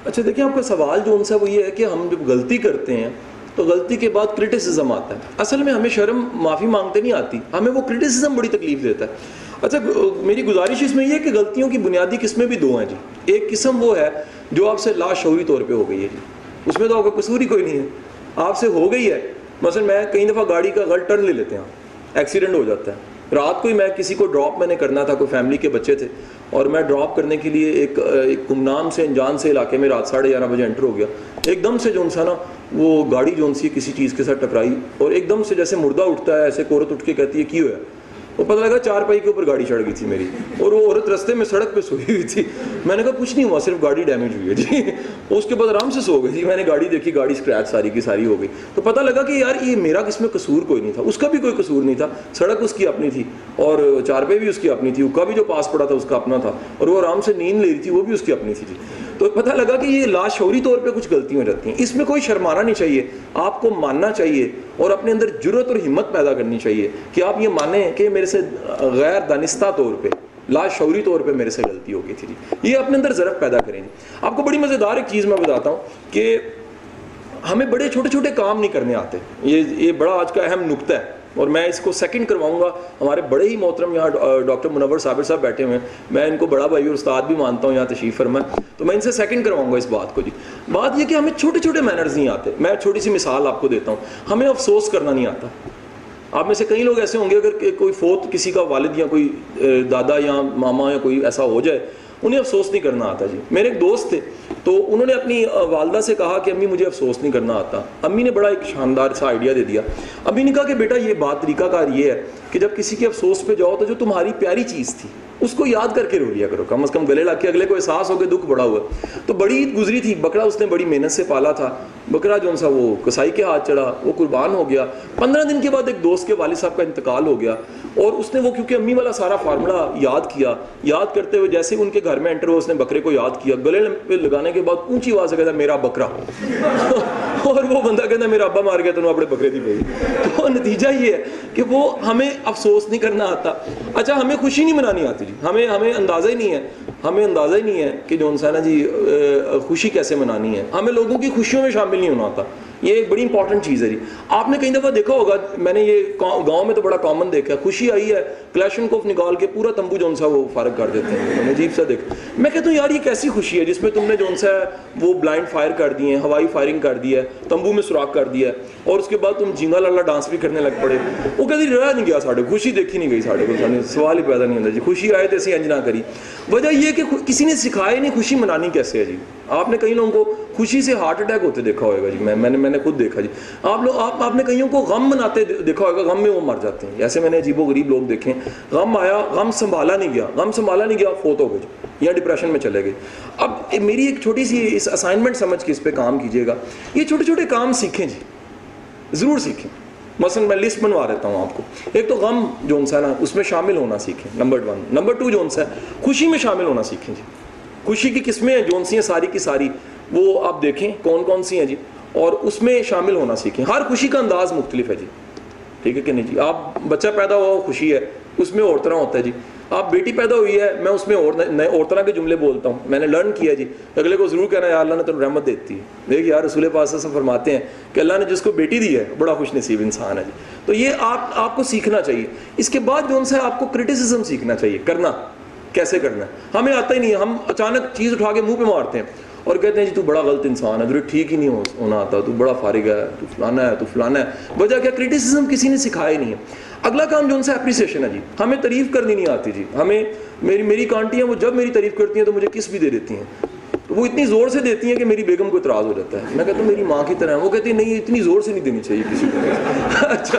اچھا دیکھیں آپ کا سوال جو ان سے وہ یہ ہے کہ ہم جب غلطی کرتے ہیں تو غلطی کے بعد کرٹیسزم آتا ہے۔ اصل میں ہمیں شرم، معافی مانگتے نہیں آتی، ہمیں وہ کرٹیسزم بڑی تکلیف دیتا ہے۔ اچھا میری گزارش اس میں یہ ہے کہ غلطیوں کی بنیادی قسمیں بھی دو ہیں جی۔ ایک قسم وہ ہے جو آپ سے لاشعوری طور پہ ہو گئی ہے جی۔ اس میں تو آپ کا قصور ہی کوئی نہیں ہے۔ آپ سے ہو گئی ہے۔ مثلا میں کئی دفعہ گاڑی کا غلط ٹرن لے لیتے ہیں۔ ایکسیڈنٹ ہو جاتا ہے۔ رات کو ہی میں کسی کو ڈراپ میں نے کرنا تھا، کوئی فیملی کے بچے تھے، اور میں ڈراپ کرنے کے لیے ایک ایک گمنام سے، انجان سے علاقے میں رات ساڑھے گیارہ بجے انٹر ہو گیا۔ ایک دم سے جو سا نا وہ گاڑی جو سی کسی چیز کے ساتھ ٹکرائی، اور ایک دم سے جیسے مردہ اٹھتا ہے، ایسے عورت اٹھ کے کہتی ہے کی ہوا وہ پتہ لگا چار پائی کے اوپر گاڑی چڑھ گئی تھی میری اور وہ عورت رستے میں سڑک پہ سوئی ہوئی تھی۔ میں نے کہا کچھ نہیں ہوا، صرف گاڑی ڈیمیج ہوئی ہے جی۔ اس کے بعد آرام سے سو گئی تھی۔ میں نے گاڑی دیکھی، گاڑی اسکریچ ساری کی ساری ہو گئی۔ تو پتہ لگا کہ یار یہ میرا کس میں قصور کوئی نہیں تھا۔ اس کا بھی کوئی قصور نہیں تھا۔ سڑک اس کی اپنی تھی اور چار بھی اس کی اپنی تھی۔ اس کا بھی جو پاس پڑا تھا اس کا اپنا تھا۔ اور وہ آرام سے نیند لے رہی تھی، وہ بھی اس کی اپنی تھی جی۔ تو پتہ لگا کہ یہ لاشعوری طور پہ کچھ غلطیاں ہو جاتی ہیں۔ اس میں کوئی شرمانا نہیں چاہیے۔ آپ کو ماننا چاہیے اور اپنے اندر جرت اور ہمت پیدا کرنی چاہیے کہ آپ یہ مانیں کہ میرے سے غیر دانستہ طور پہ، لاشعوری طور پہ میرے سے غلطی ہو گئی تھی جی۔ یہ اپنے اندر ضرف پیدا کریں گے آپ کو بڑی مزیدار ایک چیز میں بتاتا ہوں کہ ہمیں بڑے چھوٹے چھوٹے کام نہیں کرنے آتے۔ یہ یہ بڑا آج کا اہم نقطہ ہے۔ اور میں اس کو سیکنڈ کرواؤں گا۔ ہمارے بڑے ہی محترم یہاں ڈاکٹر منور صابر صاحب بیٹھے ہوئے ہیں۔ میں ان کو بڑا بھائی اور استاد بھی مانتا ہوں، یہاں تشریف فرما تو میں ان سے سیکنڈ کرواؤں گا اس بات کو جی۔ بات یہ کہ ہمیں چھوٹے چھوٹے مینرز نہیں آتے۔ میں چھوٹی سی مثال آپ کو دیتا ہوں۔ ہمیں افسوس کرنا نہیں آتا۔ آپ میں سے کئی لوگ ایسے ہوں گے اگر کوئی فوت کسی کا والد یا کوئی دادا یا ماما یا کوئی ایسا ہو جائے انہیں افسوس نہیں کرنا آتا جی۔ میرے ایک دوست تھے، تو انہوں نے اپنی والدہ سے کہا کہ امی مجھے افسوس نہیں کرنا آتا۔ امی نے بڑا ایک شاندار سا آئیڈیا دے دیا۔ امی نے کہا کہ بیٹا، یہ بات، طریقہ کار یہ ہے کہ جب کسی کے افسوس پہ جاؤ تو جو تمہاری پیاری چیز تھی، اس کو یاد کر کے رو لیا کرو۔ کم از کم گلے لا کے اگلے کو احساس ہو کے دکھ بڑا ہوا۔ تو بڑی عید گزری تھی، بکرا اس نے بڑی محنت سے پالا تھا۔ بکرا جو سا وہ کسائی کے ہاتھ چڑھا، وہ قربان ہو گیا۔ پندرہ دن کے بعد ایک دوست کے والد صاحب کا انتقال ہو گیا۔ اور اس نے وہ کیونکہ امی والا سارا فارمولا یاد کیا، یاد کرتے ہوئے جیسے ان کے گھر میں انٹر ہوا اس نے بکرے کو یاد کیا۔ گلے پہ لگانے کے بعد اونچی آواز سے کہتا میرا بکرا. اور وہ بندہ کہتا میرا ابا مار گیا، تو اپنے بکرے دی پی تو نتیجہ یہ ہے کہ وہ ہمیں افسوس نہیں کرنا آتا۔ اچھا ہمیں خوشی نہیں منانی آتی جی۔ ہمیں ہمیں اندازہ ہی نہیں ہے، ہمیں اندازہ ہی نہیں ہے کہ جو انسان ہے جی خوشی کیسے منانی ہے۔ ہمیں لوگوں کی خوشیوں میں شامل نہیں ہونا آتا۔ یہ ایک بڑی امپورٹنٹ چیز ہے جی۔ آپ نے کئی دفعہ دیکھا ہوگا، میں نے یہ گاؤں میں تو بڑا کامن دیکھا ہے۔ خوشی آئی ہے کلیشن کوف نکال کے پورا تمبو جون سا وہ فارغ کر دیتے ہیں۔ عجیب سا دیکھ میں کہتا ہوں، یار، یہ کیسی خوشی ہے جس میں تم نے جون سا وہ بلائنڈ فائر کر دیے ہیں، ہوائی فائرنگ کر دیا ہے، تمبو میں سوراخ کر دیا ہے، اور اس کے بعد تم جھینگا لالا ڈانس بھی کرنے لگ پڑے۔ وہ کہتی رہا نہیں گیا ساڑھے خوشی دیکھی نہیں گئی ساڑھے کو۔ سوال ہی پیدا نہیں ہوتا۔ جی خوشی آئے تو ایسی انجنا کری۔ وجہ یہ کہ کسی نے سکھایا نہیں خوشی منانی کیسے ہے جی؟ آپ نے کئی لوگوں کو خوشی سے ہارٹ اٹیک ہوتے دیکھا ہوئے گا جی۔ میں میں نے میں نے خود دیکھا جی۔ آپ لوگ آپ آپ نے کئیوں کو غم مناتے دیکھا ہوئے گا؟ غم میں وہ مر جاتے ہیں۔ ایسے میں نے عجیب و غریب لوگ دیکھے غم آیا، غم سنبھالا نہیں گیا۔ غم سنبھالا نہیں گیا فوت ہو گئے جی۔ یا ڈپریشن میں چلے گئے۔ اب میری ایک چھوٹی سی اس اسائنمنٹ سمجھ کے اس پہ کام کیجیے گا۔ یہ چھوٹے چھوٹے کام سیکھیں جی۔ ضرور سیکھیں۔ مثلا میں لسٹ بنوا دیتا ہوں آپ کو۔ ایک تو غم جو سا نا اس میں شامل ہونا سیکھیں۔ نمبر ون نمبر ٹو جو سا ہے، خوشی میں شامل ہونا سیکھیں جی۔ خوشی کی قسمیں ہیں جون سی ہیں ساری کی ساری۔ وہ آپ دیکھیں کون کون سی ہیں جی اور اس میں شامل ہونا سیکھیں۔ ہر خوشی کا انداز مختلف ہے جی۔ ٹھیک ہے کہ نہیں جی؟ آپ بچہ پیدا ہوا خوشی ہے، اس میں اور طرح ہوتا ہے جی۔ آپ بیٹی پیدا ہوئی ہے، میں اس میں اور نئے اور طرح کے جملے بولتا ہوں۔ میں نے لرن کیا جی۔ اگلے کو ضرور کہنا ہے اللہ نے تو رحمت دیتی ہے۔ دیکھ یار، رسول پاس سے فرماتے ہیں کہ اللہ نے جس کو بیٹی دی ہے، بڑا خوش نصیب انسان ہے جی۔ تو یہ آپ آپ کو سیکھنا چاہیے۔ اس کے بعد جو ان سے آپ کو کرٹیسزم سیکھنا چاہیے، کرنا۔ کیسے کرنا؟ ہے ہمیں آتا ہی نہیں ہے۔ ہم اچانک چیز اٹھا کے منہ پہ مارتے ہیں۔ اور کہتے ہیں جی تو بڑا غلط انسان ہے تجھے ٹھیک ہی نہیں ہونا آتا، تو بڑا فارغ ہے، تو فلانا ہے، تو فلانا ہے۔ وجہ کیا؟ کریٹیسزم کسی نے سکھایا ہی نہیں ہے۔ اگلا کام جو ان سے اپریسیشن ہے جی ہمیں تعریف کرنی نہیں آتی جی۔ ہمیں میری میری کانٹیاں وہ جب میری تعریف کرتی ہیں تو مجھے کس بھی دے دیتی ہیں۔ وہ اتنی زور سے دیتی ہیں کہ میری بیگم کو اعتراض ہو جاتا ہے۔ میں کہتا ہوں میری ماں کی طرح ہے۔ وہ کہتی ہے نہیں، اتنی زور سے نہیں دینی چاہیے کسی کو۔ اچھا۔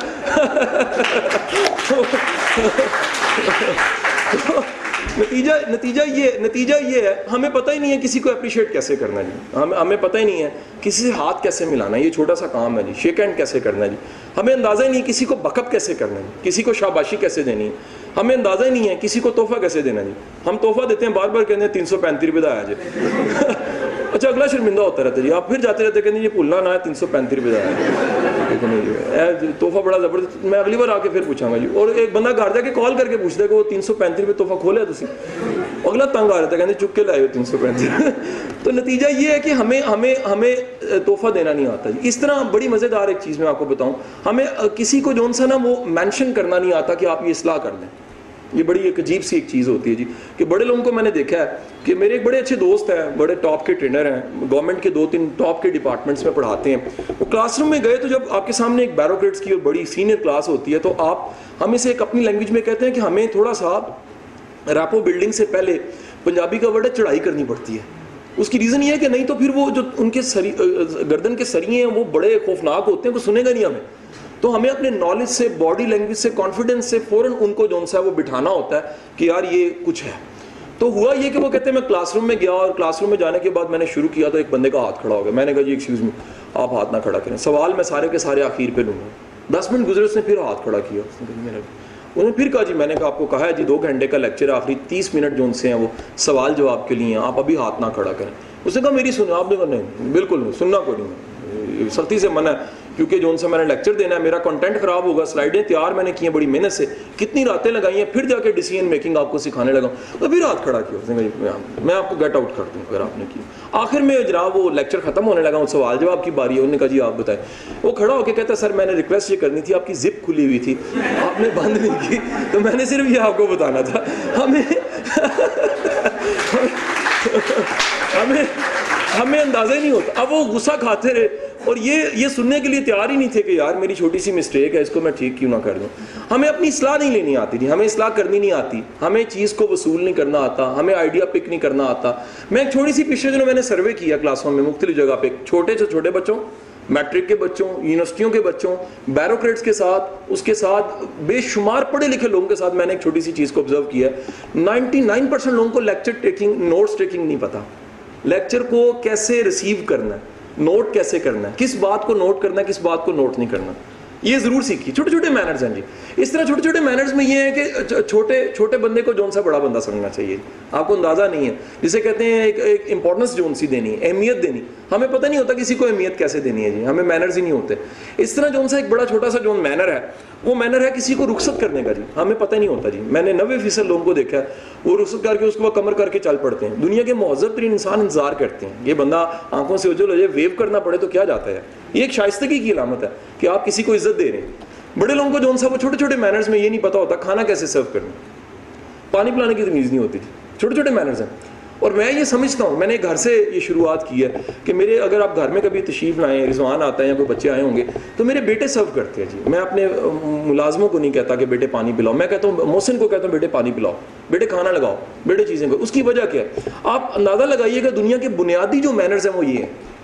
نتیجہ نتیجہ یہ نتیجہ یہ ہے، ہمیں پتہ ہی نہیں ہے کسی کو اپریشیٹ کیسے کرنا جی۔ ہمیں ہمیں پتہ ہی نہیں ہے کسی سے ہاتھ کیسے ملانا ہے، یہ چھوٹا سا کام ہے جی۔ شیک ہینڈ کیسے کرنا ہے جی؟ ہمیں اندازہ ہی نہیں کسی کو بکپ کیسے کرنا ہے کسی کو شاباشی کیسے دینی ہے؟ ہمیں اندازہ ہی نہیں ہے کسی کو تحفہ کیسے دینا جی۔ ہم تحفہ دیتے ہیں، بار بار کہتے ہیں تین سو پینتیس روپئے آیا جی۔ اچھا اگلا شرمندہ ہوتا رہتا ہے جی۔ آپ پھر جاتے رہتے کہتے ہیں یہ بھولنا نہ ہے، تین سو پینتیس روپئے آیا جی۔ جی، تحفہ بڑا زبردست۔ میں اگلی بار آ کے پھر پوچھاں گا جی۔ اور ایک بندہ گھر جا کے کال کر کے پوچھتا ہے کہ وہ تین سو پینتیس روپئے تحفہ کھولے تھی اگلا تنگ آ رہا تھا کہتے چک کے لائے ہو تین سو پینتی تو نتیجہ یہ ہے کہ ہمیں ہمیں ہمیں تحفہ دینا نہیں آتا جی۔ اس طرح بڑی مزیدار ایک چیز میں آپ کو بتاؤں۔ ہمیں کسی کو جون سا نا وہ مینشن کرنا نہیں آتا کہ آپ یہ اصلاح کر لیں یہ بڑی ایک عجیب سی ایک چیز ہوتی ہے جی کہ بڑے لوگوں کو میں نے دیکھا ہے کہ میرے ایک بڑے اچھے دوست ہیں، بڑے ٹاپ کے ٹرینر ہیں گورنمنٹ کے دو تین ٹاپ کے ڈپارٹمنٹس میں پڑھاتے ہیں۔ وہ کلاس روم میں گئے تو جب آپ کے سامنے ایک بیروکریٹس کی اور بڑی سینئر کلاس ہوتی ہے تو آپ، ہم اسے ایک اپنی لینگویج میں کہتے ہیں کہ ہمیں تھوڑا سا ریپو بلڈنگ سے پہلے پنجابی کا ورڈ ہے چڑھائی کرنی پڑتی ہے۔ اس کی ریزن یہ ہے کہ نہیں تو پھر وہ جو ان کے سری، گردن کے سریے ہیں، وہ بڑے خوفناک ہوتے ہیں وہ سنے گا نہیں ہمیں۔ تو ہمیں اپنے نالج سے باڈی لینگویج سے کانفیڈنس سے فوراً ان کو جو سا ہے وہ بٹھانا ہوتا ہے کہ یار یہ کچھ ہے۔ تو ہوا یہ کہ وہ کہتے ہیں میں کلاس روم میں گیا اور کلاس روم میں جانے کے بعد میں نے شروع کیا تو ایک بندے کا ہاتھ کھڑا ہو گیا۔ میں نے کہا جی ایکسکیوز می آپ ہاتھ نہ کھڑا کریں۔ سوال میں سارے کے سارے آخر پہ لوں گا دس منٹ گزرے، اس نے پھر ہاتھ کھڑا کیا۔ اس نے انہوں جی، نے پھر کہا جی میں نے کہا، آپ کو کہا ہے جی دو گھنٹے کا لیکچر آخری تیس منٹ جو ان سے ہیں وہ سوال جواب کے لیے ہیں۔ آپ ابھی ہاتھ نہ کھڑا کریں۔ اس نے کہا میری سنیں آپ نے کہا نہیں، بالکل نہیں، سننا کوئی نہیں۔ سختی سے منع ہے۔ کیونکہ جو ان سے میں نے لیکچر دینا ہے، میرا کنٹینٹ خراب ہوگا سلائڈیں تیار میں نے کی ہیں، بڑی محنت سے، کتنی راتیں لگائی ہیں، پھر جا کے ڈیسیجن میکنگ آپ کو سکھانے لگا تو پھر رات کھڑا کیا میں آپ کو گیٹ آؤٹ کر دوں، اگر آپ نے کی آخر میں جناب وہ لیکچر ختم ہونے لگا اس سوال جواب کی باری ہے، انہوں نے کہا جی آپ بتائیں۔ وہ کھڑا ہو کے کہتا سر، میں نے ریکویسٹ یہ کرنی تھی، آپ کی زپ کھلی ہوئی تھی۔ آپ نے بند نہیں کی۔ تو میں نے صرف یہ آپ کو بتانا تھا۔ ہمیں ہمیں ہمیں اندازہ نہیں ہوتا۔ اب وہ غصہ کھاتے رہے اور یہ یہ سننے کے لیے تیار ہی نہیں تھے کہ یار میری چھوٹی سی مسٹیک ہے، اس کو میں ٹھیک کیوں نہ کر دوں۔ ہمیں اپنی اصلاح نہیں لینی آتی تھی، ہمیں اصلاح کرنی نہیں آتی۔ ہمیں چیز کو وصول نہیں کرنا آتا، ہمیں آئیڈیا پک نہیں کرنا آتا۔ میں ایک چھوٹی سی پچھلے دنوں میں نے سروے کیا کلاسوں میں، مختلف جگہ پہ، چھوٹے سے چھوٹے بچوں میٹرک کے بچوں یونیورسٹیوں کے بچوں بیروکریٹس کے ساتھ، اس کے ساتھ بے شمار پڑھے لکھے لوگوں کے ساتھ میں نے ایک چھوٹی سی چیز کو آبزرو کیا ہے۔ نائنٹی نائن پرسینٹ لوگوں کو لیکچر ٹیکنگ نوٹس ٹیکنگ نہیں پتا۔ لیکچر کو کیسے ریسیو کرنا ہے? نوٹ کیسے کرنا ہے? کس بات کو نوٹ کرنا ہے، کس بات کو نوٹ نہیں کرنا؟ یہ ضرور سیکھی۔ چھوٹے چھوٹے مینرز ہیں جی۔ اس طرح چھوٹے چھوٹے مینرز میں یہ ہے کہ چھوٹے چھوٹے بندے کو جون سا بڑا بندہ سمجھنا چاہیے؟ آپ کو اندازہ نہیں ہے۔ جسے کہتے ہیں ایک ایک امپورٹنس جون سی دینی ہے، اہمیت دینی۔ ہمیں پتہ نہیں ہوتا کسی کو اہمیت کیسے دینی ہے جی۔ ہمیں مینرز ہی نہیں ہوتے۔ اس طرح جون سا ایک بڑا چھوٹا سا جون مینر ہے، وہ مینر ہے کسی کو رخصت کرنے کا جی۔ ہمیں پتہ نہیں ہوتا جی۔ میں نے نوے فیصد لوگوں کو دیکھا ہے، وہ رخصت کر کے اس کو کمر کر کے چل پڑتے ہیں۔ دنیا کے مہذب ترین انسان انتظار کرتے ہیں۔ یہ بندہ آنکھوں سے اجل ہو جائے ویو کرنا پڑے تو کیا جاتا ہے؟ یہ ایک شائستگی کی علامت ہے کہ آپ کسی کو عزت عزت دے رہے ہیں۔ بڑے لوگوں کو جو سا وہ چھوٹے چھوٹے مینرز میں یہ نہیں پتا ہوتا کھانا کیسے سرو کرنا پانی پلانے کی تمیز نہیں ہوتی۔ تھی چھوٹے چھوٹے مینرز ہیں۔ اور میں یہ سمجھتا ہوں، میں نے گھر سے یہ شروعات کی ہے کہ میرے اگر آپ گھر میں کبھی تشریف لائیں، رضوان آتا ہے یا کوئی بچے آئے ہوں گے، تو میرے بیٹے سرو کرتے ہیں جی۔ میں اپنے ملازموں کو نہیں کہتا کہ بیٹے پانی پلاؤ۔ میں کہتا ہوں، محسن کو کہتا ہوں، بیٹے پانی پلاؤ۔ بیٹے کھانا لگاؤ۔ بیٹے چیزیں کو اس کی وجہ کیا ہے؟ آپ اندازہ لگائیے گا دنیا کے بنیادی جو مینرز ہیں وہ یہ ہیں۔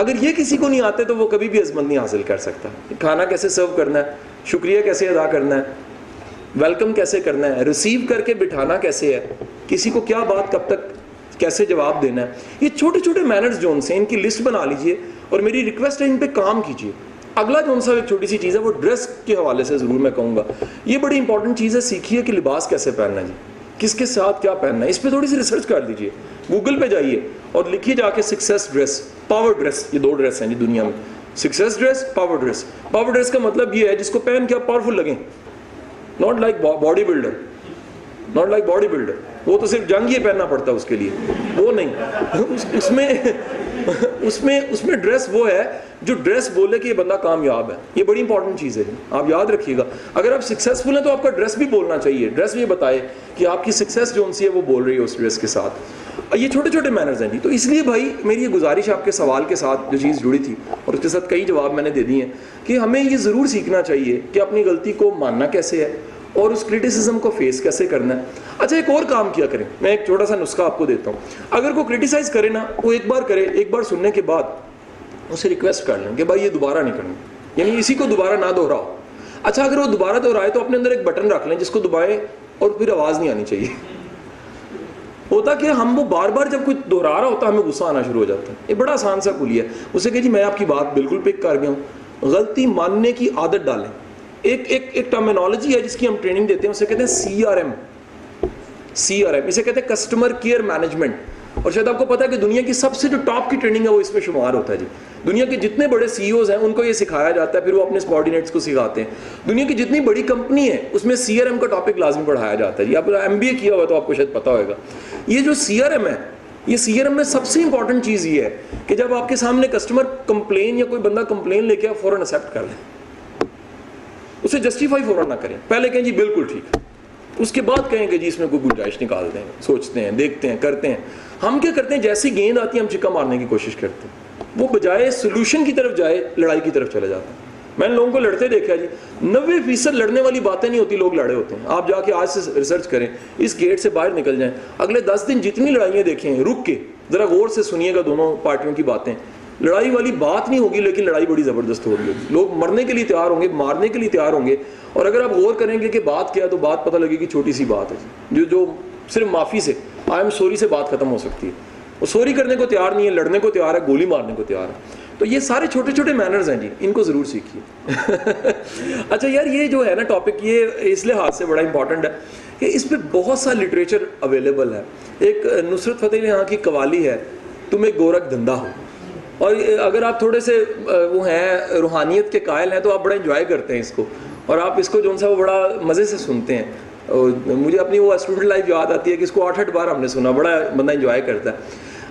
اگر یہ کسی کو نہیں آتے تو وہ کبھی بھی عظمت نہیں حاصل کر سکتا۔ کھانا کیسے سرو کرنا ہے؟ شکریہ کیسے ادا کرنا ہے؟ ویلکم کیسے کرنا ہے؟ ریسیو کر کے بٹھانا کیسے ہے؟ کسی کو کیا بات کب تک کیسے جواب دینا ہے؟ یہ چھوٹے چھوٹے مینرز جو ان سے ان کی لسٹ بنا لیجیے اور میری ریکویسٹ ہے ان پہ کام کیجیے۔ اگلا جو ان سا ایک چھوٹی سی چیز ہے، وہ ڈریس کے حوالے سے ضرور میں کہوں گا۔ یہ بڑی امپورٹنٹ چیز ہے، سیکھیے کہ لباس کیسے پہننا ہے۔ جی کس کے ساتھ کیا پہننا ہے؟ اس پہ تھوڑی سی ریسرچ کر دیجیے گوگل پہ جائیے اور لکھیے جا کے سکسیس ڈریس پاور ڈریس یہ دو ڈریس ہیں جی دنیا میں۔ Success dress power dress power dress کا مطلب یہ ہے جس کو پہن کے آپ پاورفل لگیں۔ Not like bodybuilder not like bodybuilder وہ تو صرف جنگ ہی پہننا پڑتا ہے اس کے لیے۔ وہ نہیں۔ اس میں اس میں اس میں ڈریس وہ ہے جو ڈریس بولے کہ یہ بندہ کامیاب ہے. یہ بڑی امپورٹنٹ چیز ہے. آپ یاد رکھیے گا. اگر آپ سکسیزفل ہیں تو آپ کا ڈریس بھی بولنا چاہیے. ڈریس بھی بتائے کہ آپ کی سکسیس جو ان سی ہے وہ بول رہی ہے اس ڈریس کے ساتھ. یہ چھوٹے چھوٹے مینرز ہیں جی. تو اس لیے بھائی میری یہ گزارش آپ کے سوال کے ساتھ جو چیز جڑی تھی اور اس کے ساتھ کئی جواب میں نے دے دی ہیں کہ ہمیں یہ ضرور سیکھنا چاہیے کہ اپنی غلطی کو ماننا کیسے ہے. اور اس کریٹیسزم کو فیس کیسے کرنا ہے؟ اچھا ایک اور کام کیا کریں؟ میں ایک چھوٹا سا نسخہ آپ کو دیتا ہوں۔ اگر کوئی کرٹیسائز کرے نا، وہ ایک بار کرے، ایک بار سننے کے بعد اسے ریکویسٹ کر لیں کہ بھائی یہ دوبارہ نہیں کرنا یعنی اسی کو دوبارہ نہ دہراؤ۔ اچھا اگر وہ دوبارہ دہرائے تو اپنے اندر ایک بٹن رکھ لیں جس کو دبائیں اور پھر آواز نہیں آنی چاہیے۔ ہوتا کہ ہم وہ بار بار جب کچھ دہرا رہا ہوتا، ہمیں غصہ آنا شروع ہو جاتا ہے۔ یہ بڑا آسان سا کلی ہے۔ اسے کہ جی میں آپ کی بات بالکل پک کر گیا ہوں۔ غلطی ماننے کی عادت ڈالیں۔ ایک ایک ایک ٹرمینالوجی ہے جس کی ہم ٹریننگ دیتے ہیں، اسے کہتے ہیں C R M C R M اسے کہتے ہیں کسٹمر کیئر مینجمنٹ اور شاید آپ کو پتا ہے کہ دنیا کی سب سے جو ٹاپ کی ٹریننگ ہے، وہ اس میں شمار ہوتا ہے جی۔ دنیا کے جتنے بڑے سی اوز ہیں، ان کو یہ سکھایا جاتا ہے، پھر وہ اپنے سپارڈینیٹس کو سکھاتے ہیں۔ دنیا کی جتنی بڑی کمپنی ہے، اس میں سی آر ایم کا ٹاپک لازمی پڑھایا جاتا ہے جی۔ آپ ایم بی اے کیا ہوا تو آپ کو شاید پتا ہوگا۔ یہ جو سی آر ایم ہے، یہ سی آر ایم میں سب سے امپورٹنٹ چیز یہ ہے کہ جب آپ کے سامنے کسٹمر کمپلین یا کوئی بندہ کمپلین لے کے آپ فوراً ایکسیپٹ کر لیں۔ اسے جسٹیفائی فوراً نہ کریں۔ پہلے کہیں جی بالکل ٹھیک۔ اس کے بعد کہیں کہ جی اس میں کوئی گنجائش نکالتے ہیں سوچتے ہیں، دیکھتے ہیں، کرتے ہیں۔ ہم کیا کرتے ہیں؟ جیسی گیند آتی ہے، ہم چکا مارنے کی کوشش کرتے ہیں۔ وہ بجائے سولوشن کی طرف جائے، لڑائی کی طرف چلے جاتے ہیں۔ میں نے لوگوں کو لڑتے دیکھا جی۔ نوے فیصد لڑنے والی باتیں نہیں ہوتی، لوگ لڑے ہوتے ہیں۔ آپ جا کے آج سے ریسرچ کریں، اس گیٹ سے باہر نکل جائیں۔ اگلے دس دن جتنی لڑائیاں دیکھیں، رک کے۔ ذرا غور سے سنیے گا دونوں پارٹیوں کی باتیں۔ لڑائی والی بات نہیں ہوگی، لیکن لڑائی بڑی زبردست ہوگی۔ ہوگی لوگ مرنے کے لیے تیار ہوں گے، مارنے کے لیے تیار ہوں گے۔ اور اگر آپ غور کریں گے کہ بات کیا، تو بات پتہ لگے گی چھوٹی سی بات ہے۔ جو جو صرف معافی سے آئی ایم سوری سے بات ختم ہو سکتی ہے۔ وہ سوری کرنے کو تیار نہیں ہے، لڑنے کو تیار ہے، گولی مارنے کو تیار ہے۔ تو یہ سارے چھوٹے چھوٹے مینرز ہیں جی ان کو ضرور سیکھیے۔ اچھا یار، یہ جو ہے نا ٹاپک یہ اس لحاظ سے بڑا امپورٹنٹ ہے کہ اس پہ بہت سا لٹریچر اویلیبل ہے۔ ایک نصرت فتح یہاں کی قوالی ہے تم ایک گورکھ دھندا ہو۔ اور اگر آپ تھوڑے سے وہ ہیں، روحانیت کے قائل ہیں، تو آپ بڑا انجوائے کرتے ہیں اس کو۔ اور آپ اس کو جو سا وہ بڑا مزے سے سنتے ہیں۔ اور مجھے اپنی وہ اسٹوڈنٹ لائف یاد آتی ہے کہ اس کو آٹھ آٹھ بار ہم نے سنا، بڑا بندہ انجوائے کرتا ہے۔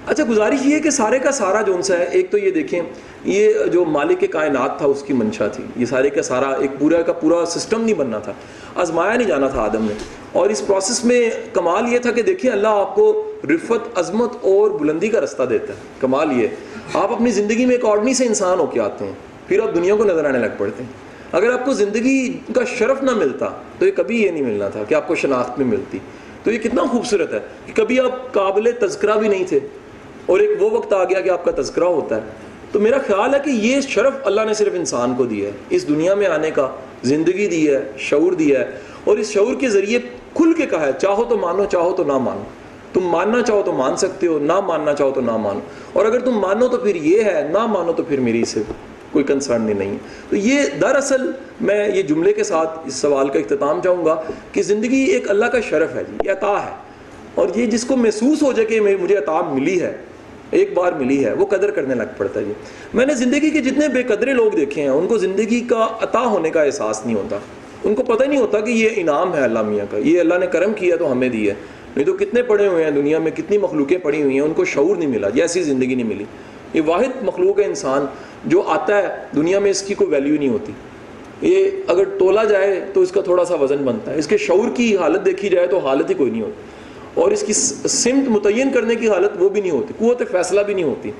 اچھا گزارش یہ ہے کہ سارے کا سارا جو سا ہے، ایک تو یہ دیکھیں، یہ جو مالک کے کائنات تھا، اس کی منشا تھی۔ یہ سارے کا سارا ایک پورا کا پورا سسٹم نہیں بننا تھا۔ آزمایا نہیں جانا تھا آدم نے۔ اور اس پروسیس میں کمال یہ تھا کہ دیکھیں، اللہ آپ کو رفت عظمت اور بلندی کا رستہ دیتا ہے۔ کمال یہ آپ اپنی زندگی میں ایک آرڈنی سے انسان ہو کے آتے ہیں، پھر آپ دنیا کو نظر آنے لگ پڑتے ہیں۔ اگر آپ کو زندگی کا شرف نہ ملتا، تو یہ کبھی یہ نہیں ملنا تھا کہ آپ کو شناخت میں ملتی۔ تو یہ کتنا خوبصورت ہے کہ کبھی آپ قابل تذکرہ بھی نہیں تھے اور ایک وہ وقت آ گیا کہ آپ کا تذکرہ ہوتا ہے۔ تو میرا خیال ہے کہ یہ شرف اللہ نے صرف انسان کو دیا ہے۔ اس دنیا میں آنے کا زندگی دی ہے، شعور دیا ہے اور اس شعور کے ذریعے کھل کے کہا ہے، چاہو تو مانو، چاہو تو نہ مانو۔ تم ماننا چاہو تو مان سکتے ہو، نہ ماننا چاہو تو نہ مانو۔ اور اگر تم مانو تو پھر یہ ہے، نہ مانو تو پھر میری سے کوئی کنسرن نہیں نہیں۔ تو یہ دراصل میں یہ جملے کے ساتھ اس سوال کا اختتام چاہوں گا کہ زندگی ایک اللہ کا شرف ہے جی یہ عطا ہے۔ اور یہ جس کو محسوس ہو جائے کہ مجھے عطا ملی ہے، ایک بار ملی ہے، وہ قدر کرنے لگ پڑتا ہے جی۔ میں نے زندگی کے جتنے بے قدرے لوگ دیکھے ہیں، ان کو زندگی کا عطا ہونے کا احساس نہیں ہوتا۔ ان کو پتہ نہیں ہوتا کہ یہ انعام ہے اللہ میاں کا، یہ اللہ نے کرم کیا تو ہمیں دی ہے۔ نہیں تو کتنے پڑے ہوئے ہیں دنیا میں؟ کتنی مخلوقیں پڑی ہوئی ہیں؟ ان کو شعور نہیں ملا جیسی زندگی نہیں ملی۔ یہ واحد مخلوق ہے انسان جو آتا ہے، دنیا میں اس کی کوئی ویلیو نہیں ہوتی۔ یہ اگر تولا جائے تو اس کا تھوڑا سا وزن بنتا ہے۔ اس کے شعور کی حالت دیکھی جائے تو حالت ہی کوئی نہیں ہوتی۔ اور اس کی سمت متعین کرنے کی حالت وہ بھی نہیں ہوتی، قوت فیصلہ بھی نہیں ہوتی۔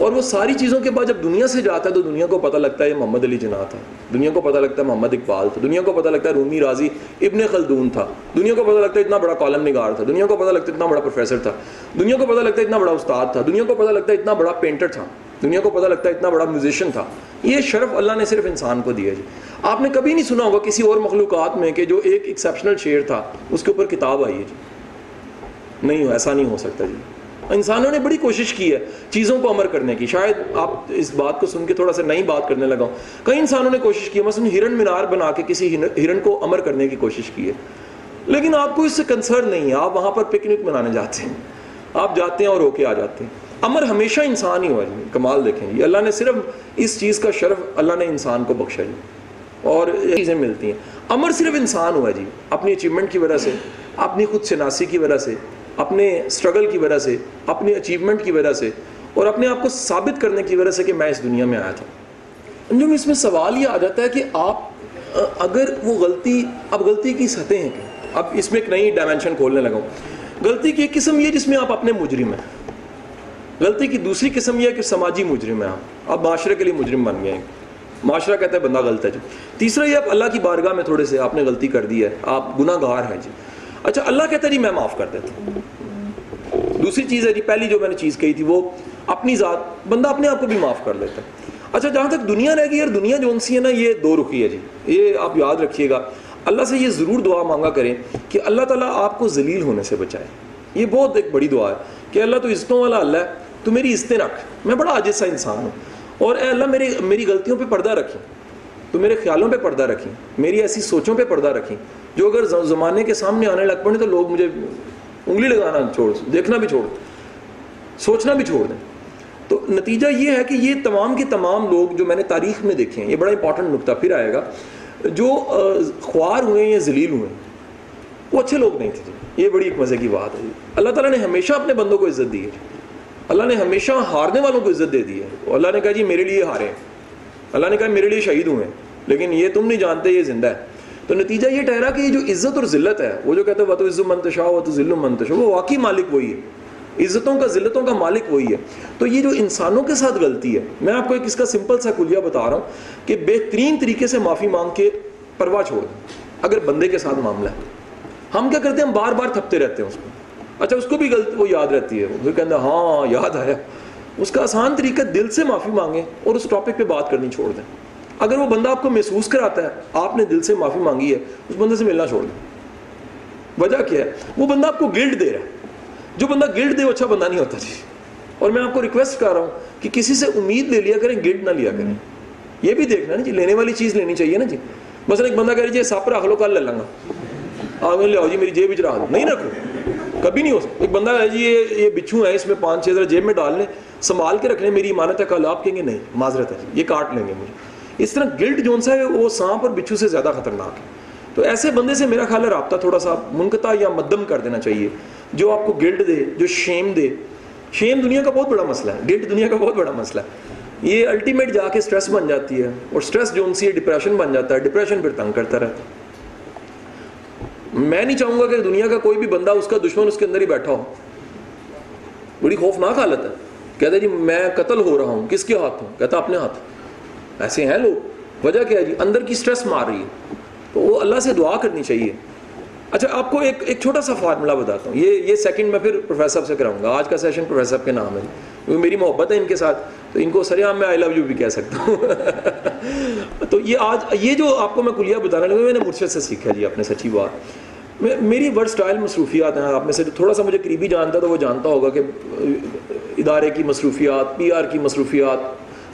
اور وہ ساری چیزوں کے بعد جب دنیا سے جاتا ہے تو دنیا کو پتہ لگتا ہے یہ محمد علی جناح تھا۔ دنیا کو پتہ لگتا ہے محمد اقبال تھا۔ دنیا کو پتہ لگتا ہے رومی راضی ابن خلدون تھا۔ دنیا کو پتہ لگتا ہے اتنا بڑا کالم نگار تھا۔ دنیا کو پتہ لگتا ہے اتنا بڑا پروفیسر تھا۔ دنیا کو پتہ لگتا ہے اتنا بڑا استاد تھا۔ دنیا کو پتہ لگتا ہے اتنا بڑا پینٹر تھا۔ دنیا کو پتہ لگتا ہے اتنا بڑا میوزیشین تھا۔ یہ شرف اللہ نے صرف انسان کو دیا جی۔ آپ نے کبھی نہیں سنا ہوگا کسی اور مخلوقات میں کہ جو ایک ایکسیپشنل شعر تھا، اس کے اوپر کتاب آئی ہے جی۔ نہیں، ایسا نہیں ہو سکتا جی۔ انسانوں نے بڑی کوشش کی ہے چیزوں کو امر کرنے کی۔ شاید آپ اس بات کو سن کے تھوڑا سا نئی بات کرنے لگا ہوں۔ کئی انسانوں نے کوشش کی ہے، مثلا ہرن مینار بنا کے کسی ہرن کو امر کرنے کی کوشش کی ہے۔ لیکن آپ کو اس سے کنسرن نہیں ہے، آپ وہاں پر پکنک منانے جاتے ہیں۔ آپ جاتے ہیں اور ہو کے آ جاتے ہیں۔ امر ہمیشہ انسان ہی ہوا جی کمال دیکھیں جی اللہ نے صرف اس چیز کا شرف اللہ نے انسان کو بخشا جی۔ اور چیزیں ملتی ہیں۔ امر صرف انسان ہوا جی اپنی اچیومنٹ کی وجہ سے، اپنی خود شناسی کی وجہ سے۔ اپنے اسٹرگل کی وجہ سے، اپنی اچیومنٹ کی وجہ سے اور اپنے آپ کو ثابت کرنے کی وجہ سے کہ میں اس دنیا میں آیا تھا۔ جو اس میں سوال یہ آ جاتا ہے کہ آپ، اگر وہ غلطی، اب غلطی کی سطح ہیں۔ اب اس میں ایک نئی ڈائمینشن کھولنے لگا ہوں۔ غلطی کی ایک قسم یہ جس میں آپ اپنے مجرم ہیں۔ غلطی کی دوسری قسم یہ ہے کہ سماجی مجرم ہے آپ۔ آپ معاشرے کے لیے مجرم بن گئے ہیں۔ معاشرہ کہتا ہے بندہ غلط ہے جی۔ تیسرا یہ آپ اللہ کی بارگاہ میں تھوڑے سے آپ نے غلطی کر دی ہے۔ آپ گناہ گار ہیں جی۔ اچھا اللہ کہتا ہے جی میں معاف کر دیتا ہوں۔ دوسری چیز ہے جی پہلی جو میں نے چیز کہی تھی، وہ اپنی ذات، بندہ اپنے آپ کو بھی معاف کر لیتا ہے۔ اچھا جہاں تک دنیا رہ گئی، یار، دنیا جو سی ہے نا، یہ دو رخی ہے جی۔ یہ آپ یاد رکھیے گا۔ اللہ سے یہ ضرور دعا مانگا کریں کہ اللہ تعالیٰ آپ کو ذلیل ہونے سے بچائے۔ یہ بہت ایک بڑی دعا ہے کہ اللہ تو عزتوں والا اللہ ہے، تو میری عزتیں رکھ۔ میں بڑا عاجز سا انسان ہوں۔ اور اے اللہ، میری میری غلطیوں پہ پردہ رکھیں۔ تو میرے خیالوں پہ پردہ رکھیں۔ میری ایسی سوچوں پہ پردہ رکھیں۔ جو اگر زمانے کے سامنے آنے لگ پڑے تو لوگ مجھے انگلی لگانا چھوڑ دیکھنا بھی چھوڑ سوچنا بھی چھوڑ دیں۔ تو نتیجہ یہ ہے کہ یہ تمام کے تمام لوگ جو میں نے تاریخ میں دیکھے ہیں، یہ بڑا امپورٹنٹ نقطہ پھر آئے گا، جو خوار ہوئے یا ذلیل ہوئے وہ اچھے لوگ نہیں تھے۔ یہ بڑی ایک مزے کی بات ہے۔ اللہ تعالیٰ نے ہمیشہ اپنے بندوں کو عزت دی ہے۔ اللہ نے ہمیشہ ہارنے والوں کو عزت دے دی ہے۔ اللہ نے کہا جی میرے لیے ہارے اللہ نے کہا، میرے لیے شہید ہوئے لیکن یہ تم نہیں جانتے، یہ زندہ ہے۔ تو نتیجہ یہ ٹھہرا کہ یہ جو عزت اور ذلت ہے، وہ جو کہتے ہیں وہ تو عزت منتشا وہ تو ذل منتشا وہ واقعی مالک وہی ہے۔ عزتوں کا، ذلتوں کا مالک وہی ہے۔ تو یہ جو انسانوں کے ساتھ غلطی ہے، میں آپ کو ایک اس کا سمپل سا کلیہ بتا رہا ہوں کہ بہترین طریقے سے معافی مانگ کے پرواہ چھوڑ دیں اگر بندے کے ساتھ معاملہ ہے۔ ہم کیا کرتے ہیں؟ ہم بار بار تھپتے رہتے ہیں اس کو۔ اچھا اس کو بھی غلط، وہ یاد رہتی ہے۔ وہ کہتے ہاں یاد آیا۔ اس کا آسان طریقہ دل سے معافی مانگیں اور اس ٹاپک پہ بات کرنی چھوڑ دیں۔ اگر وہ بندہ آپ کو محسوس کراتا ہے، آپ نے دل سے معافی مانگی ہے، اس بندے سے ملنا چھوڑ دیں وجہ کیا ہے؟ وہ بندہ آپ کو گلڈ دے رہا ہے۔ جو بندہ گلڈ دے، وہ اچھا بندہ نہیں ہوتا جی۔ اور میں آپ کو ریکویسٹ کر رہا ہوں کہ کسی سے امید لے لیا کریں گلڈ نہ لیا کریں۔ یہ بھی دیکھنا نا جی لینے والی چیز لینی چاہیے نا جی۔ مثلا ایک بندہ کہہ رہی جی ساپ رکھ لو، کل لے لوں گا۔ آ لے آؤ جی میری جیب رکھ دو۔ نہیں رکھو۔ کبھی نہیں ہو سکتا۔ ایک بندہ ہے جی یہ یہ بچھو ہے اس میں پانچ چھ ذرا جیب میں ڈال لیں۔ سنبھال کے رکھنے میری امانت ہے، کل آپ کہیں گے نہیں، معذرت ہے جی یہ کاٹ لیں گے۔ مجھے اس طرح گلٹ جو ہے وہ سانپ اور بچھو سے زیادہ خطرناک ہے۔ تو ایسے بندے سے میرا خیال ہے رابطہ تھوڑا سا منقطع یا مدم کر دینا چاہیے۔ جو آپ کو گلٹ دے، جو شیم دے۔ شیم دنیا کا بہت بڑا مسئلہ ہے۔ گلٹ دنیا کا بہت بڑا مسئلہ ہے۔ یہ الٹیمیٹ جا کے سٹریس بن جاتی ہے اور سٹریس جو ان سی ڈپریشن بن جاتا ہے ڈپریشن پھر تنگ کرتا رہتا ہے۔ میں نہیں چاہوں گا کہ دنیا کا کوئی بھی بندہ اس کا دشمن اس کے اندر ہی بیٹھا ہو۔ بڑی خوفناک حالت ہے۔ کہتا ہے جی میں قتل ہو رہا ہوں۔ کس کے ہاتھ ہوں؟ کہتا اپنے ہاتھ۔ ایسے ہیں لوگ۔ وجہ کیا ہے جی؟ اندر کی سٹریس مار رہی ہے۔ تو وہ اللہ سے دعا کرنی چاہیے۔ اچھا آپ کو ایک ایک چھوٹا سا فارمولا بتاتا ہوں۔ یہ یہ سیکنڈ میں پھر پروفیسر صاحب سے کراؤں گا۔ آج کا سیشن پروفیسر صاحب کے نام ہے۔ کیونکہ میری محبت ہے ان کے ساتھ۔ تو ان کو سر عام میں آئی لو یو بھی کہہ سکتا ہوں۔ تو یہ آج یہ جو آپ کو میں کلیہ بتانا لگا، میں نے مرشد سے سیکھا جی اپنے سچی بات۔ میری ورڈ سٹائل مصروفیات ہیں۔ آپ میں سے تھوڑا سا مجھے قریبی جانتا تو وہ جانتا ہوگا کہ، ادارے کی مصروفیات پی آر کی مصروفیات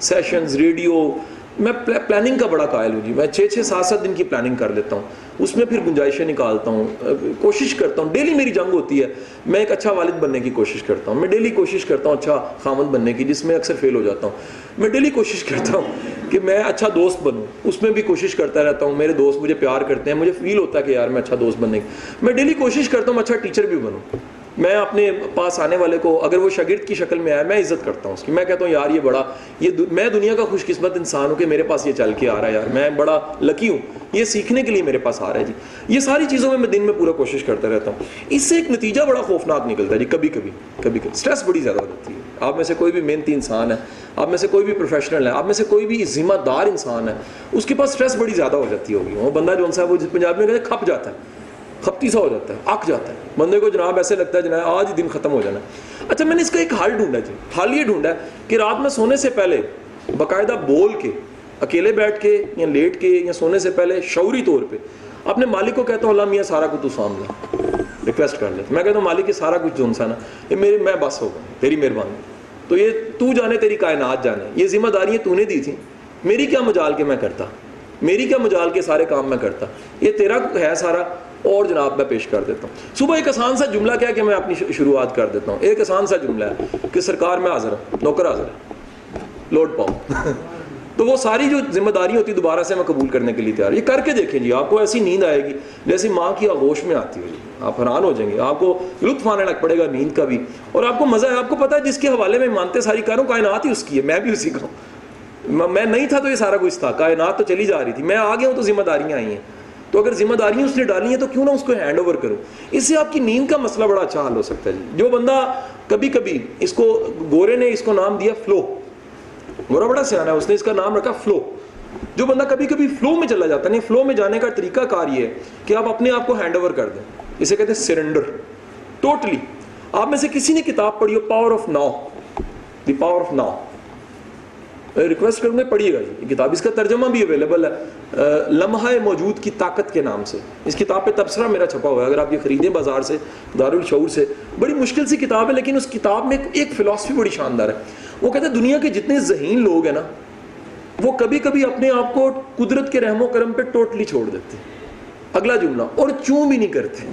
سیشنز ریڈیو میں پلاننگ کا بڑا قائل ہوں جی۔ میں چھ چھ سات سات دن کی پلاننگ کر لیتا ہوں۔ اس میں پھر گنجائشیں نکالتا ہوں۔ کوشش کرتا ہوں۔ ڈیلی میری جنگ ہوتی ہے۔ میں ایک اچھا والد بننے کی کوشش کرتا ہوں۔ میں ڈیلی کوشش کرتا ہوں اچھا خامد بننے کی، جس میں اکثر فیل ہو جاتا ہوں۔ میں ڈیلی کوشش کرتا ہوں کہ میں اچھا دوست بنوں۔ اس میں بھی کوشش کرتا رہتا ہوں۔ میرے دوست مجھے پیار کرتے ہیں۔ مجھے فیل ہوتا ہے کہ یار میں اچھا دوست بننے کی۔ میں ڈیلی کوشش کرتا ہوں اچھا ٹیچر بھی بنوں۔ میں اپنے پاس آنے والے کو اگر وہ شاگرد کی شکل میں آیا میں عزت کرتا ہوں اس کی۔ میں کہتا ہوں، یار، یہ بڑا، یہ میں دنیا کا خوش قسمت انسان ہوں کہ میرے پاس یہ چل کے آ رہا ہے یار۔ میں بڑا لکی ہوں۔ یہ سیکھنے کے لیے میرے پاس آ رہا ہے جی۔ یہ ساری چیزوں میں میں دن میں پورا کوشش کرتا رہتا ہوں۔ اس سے ایک نتیجہ بڑا خوفناک نکلتا ہے جی کبھی کبھی کبھی کبھی۔ اسٹریس بڑی زیادہ ہو جاتی ہے۔ آپ میں سے کوئی بھی محنتی انسان ہے، آپ میں سے کوئی بھی پروفیشنل ہے، آپ میں سے کوئی بھی ذمہ دار انسان ہے، اس کے پاس اسٹریس بڑی زیادہ ہو جاتی ہوگی۔ وہ بندہ جو سا وہ پنجاب میں کہتے ہیں کھپ جاتا ہے۔ کھپتی سا ہو جاتا ہے اک جاتا ہے۔ بندے کو جناب ایسے لگتا ہے جناب آج ہی دن ختم ہو جانا ہے۔ اچھا میں نے اس کا ایک حل ڈھونڈا جی۔ حل یہ ڈھونڈا ہے کہ رات میں سونے سے پہلے باقاعدہ بول کے، اکیلے بیٹھ کے یا لیٹ کے یا سونے سے پہلے شعوری طور پہ اپنے مالک کو کہتا ہوں، اللہ میاں، سارا کچھ تو سامنے ریکویسٹ کر لیتا میں کہتا ہوں، مالک، یہ سارا کچھ جو سا نا۔ یہ میری میں بس ہوگا تیری مہربانی۔ تو یہ تو جانے، تیری کائنات جانے۔ یہ ذمہ داریاں تو نے دی تھیں میری کیا مجال کے میں کرتا؟ میری کیا مجال کے سارے کام میں کرتا؟ یہ تیرا ہے سارا۔ اور جناب میں پیش کر دیتا ہوں۔ صبح ایک آسان سا جملہ کیا کہ میں اپنی شروعات کر دیتا ہوں۔ ایک آسان سا جملہ ہے کہ سرکار میں حاضر ہوں، نوکر حاضر ہے لوٹ پاؤں تو وہ ساری جو ذمہ داری ہوتی دوبارہ سے میں قبول کرنے کے لیے تیار یہ کر کے دیکھیں جی آپ کو ایسی نیند آئے گی جیسی ماں کی آغوش میں آتی ہے جی آپ حیران ہو جائیں گے۔ آپ کو لطف آنے لگ پڑے گا نیند کا بھی۔ اور آپ کو مزہ ہے آپ کو پتا ہے جس کے حوالے میں مانتے ساری کروں کائنات ہی اس کی ہے۔ میں بھی اسی کا ہوں۔ میں نہیں تھا تو یہ سارا کچھ تھا۔ کائنات تو چلی جا رہی تھی۔ میں آ گیا ہوں تو ذمہ داریاں آئی ہیں۔ تو اگر ذمہ داریاں اس نے ڈالی ہیں تو کیوں نہ اس کو ہینڈ اوور کروں اس سے آپ کی نیند کا مسئلہ بڑا اچھا حل ہو سکتا ہے جی۔ جو بندہ کبھی کبھی اس کو گورے نے اس کو نام دیا فلو گورا بڑا سیاح ہے، اس نے اس کا نام رکھا فلو جو بندہ کبھی کبھی فلو میں چلا جاتا ہے، نہیں فلو میں جانے کا طریقہ کار یہ ہے کہ آپ اپنے آپ کو ہینڈ اوور کر دیں۔ اسے کہتے ہیں سرنڈر ٹوٹلی آپ میں سے کسی نے کتاب پڑھی ہو power of now the power of now request کروں گے پڑھیے گا جی۔ یہ کتاب، اس کا ترجمہ بھی اویلیبل ہے۔ لمحہ موجود کی طاقت کے نام سے۔ اس کتاب پہ تبصرہ میرا چھپا ہوا ہے۔ اگر آپ یہ خریدیں بازار سے، دارالشعور سے، بڑی مشکل سی کتاب ہے، لیکن اس کتاب میں ایک فلاسفی بڑی شاندار ہے۔ وہ کہتے ہیں دنیا کے جتنے ذہین لوگ ہیں نا، وہ کبھی کبھی اپنے آپ کو قدرت کے رحم و کرم پہ ٹوٹلی چھوڑ دیتے اگلا جملہ، اور چوں بھی نہیں کرتے۔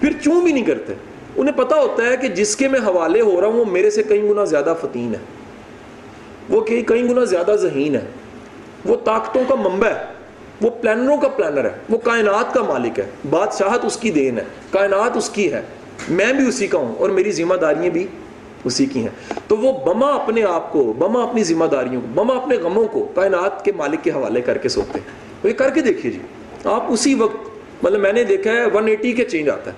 پھر چوں بھی نہیں کرتے۔ انہیں پتا ہوتا ہے کہ جس کے میں حوالے ہو رہا ہوں، وہ میرے سے کئی گنا زیادہ فتین ہے وہ کئی گنا زیادہ ذہین ہے۔ وہ طاقتوں کا منبع ہے۔ وہ پلانروں کا پلانر ہے۔ وہ کائنات کا مالک ہے۔ بادشاہت اس کی دین ہے۔ کائنات اس کی ہے۔ میں بھی اسی کا ہوں اور میری ذمہ داریاں بھی اسی کی ہیں۔ تو وہ بما اپنے آپ کو، بما اپنی ذمہ داریوں کو، بما اپنے غموں کو کائنات کے مالک کے حوالے کر کے سوتے ہیں۔ تو یہ کر کے دیکھیے جی آپ اسی وقت مطلب میں نے دیکھا ہے ون ایٹی کے چینج آتا ہے۔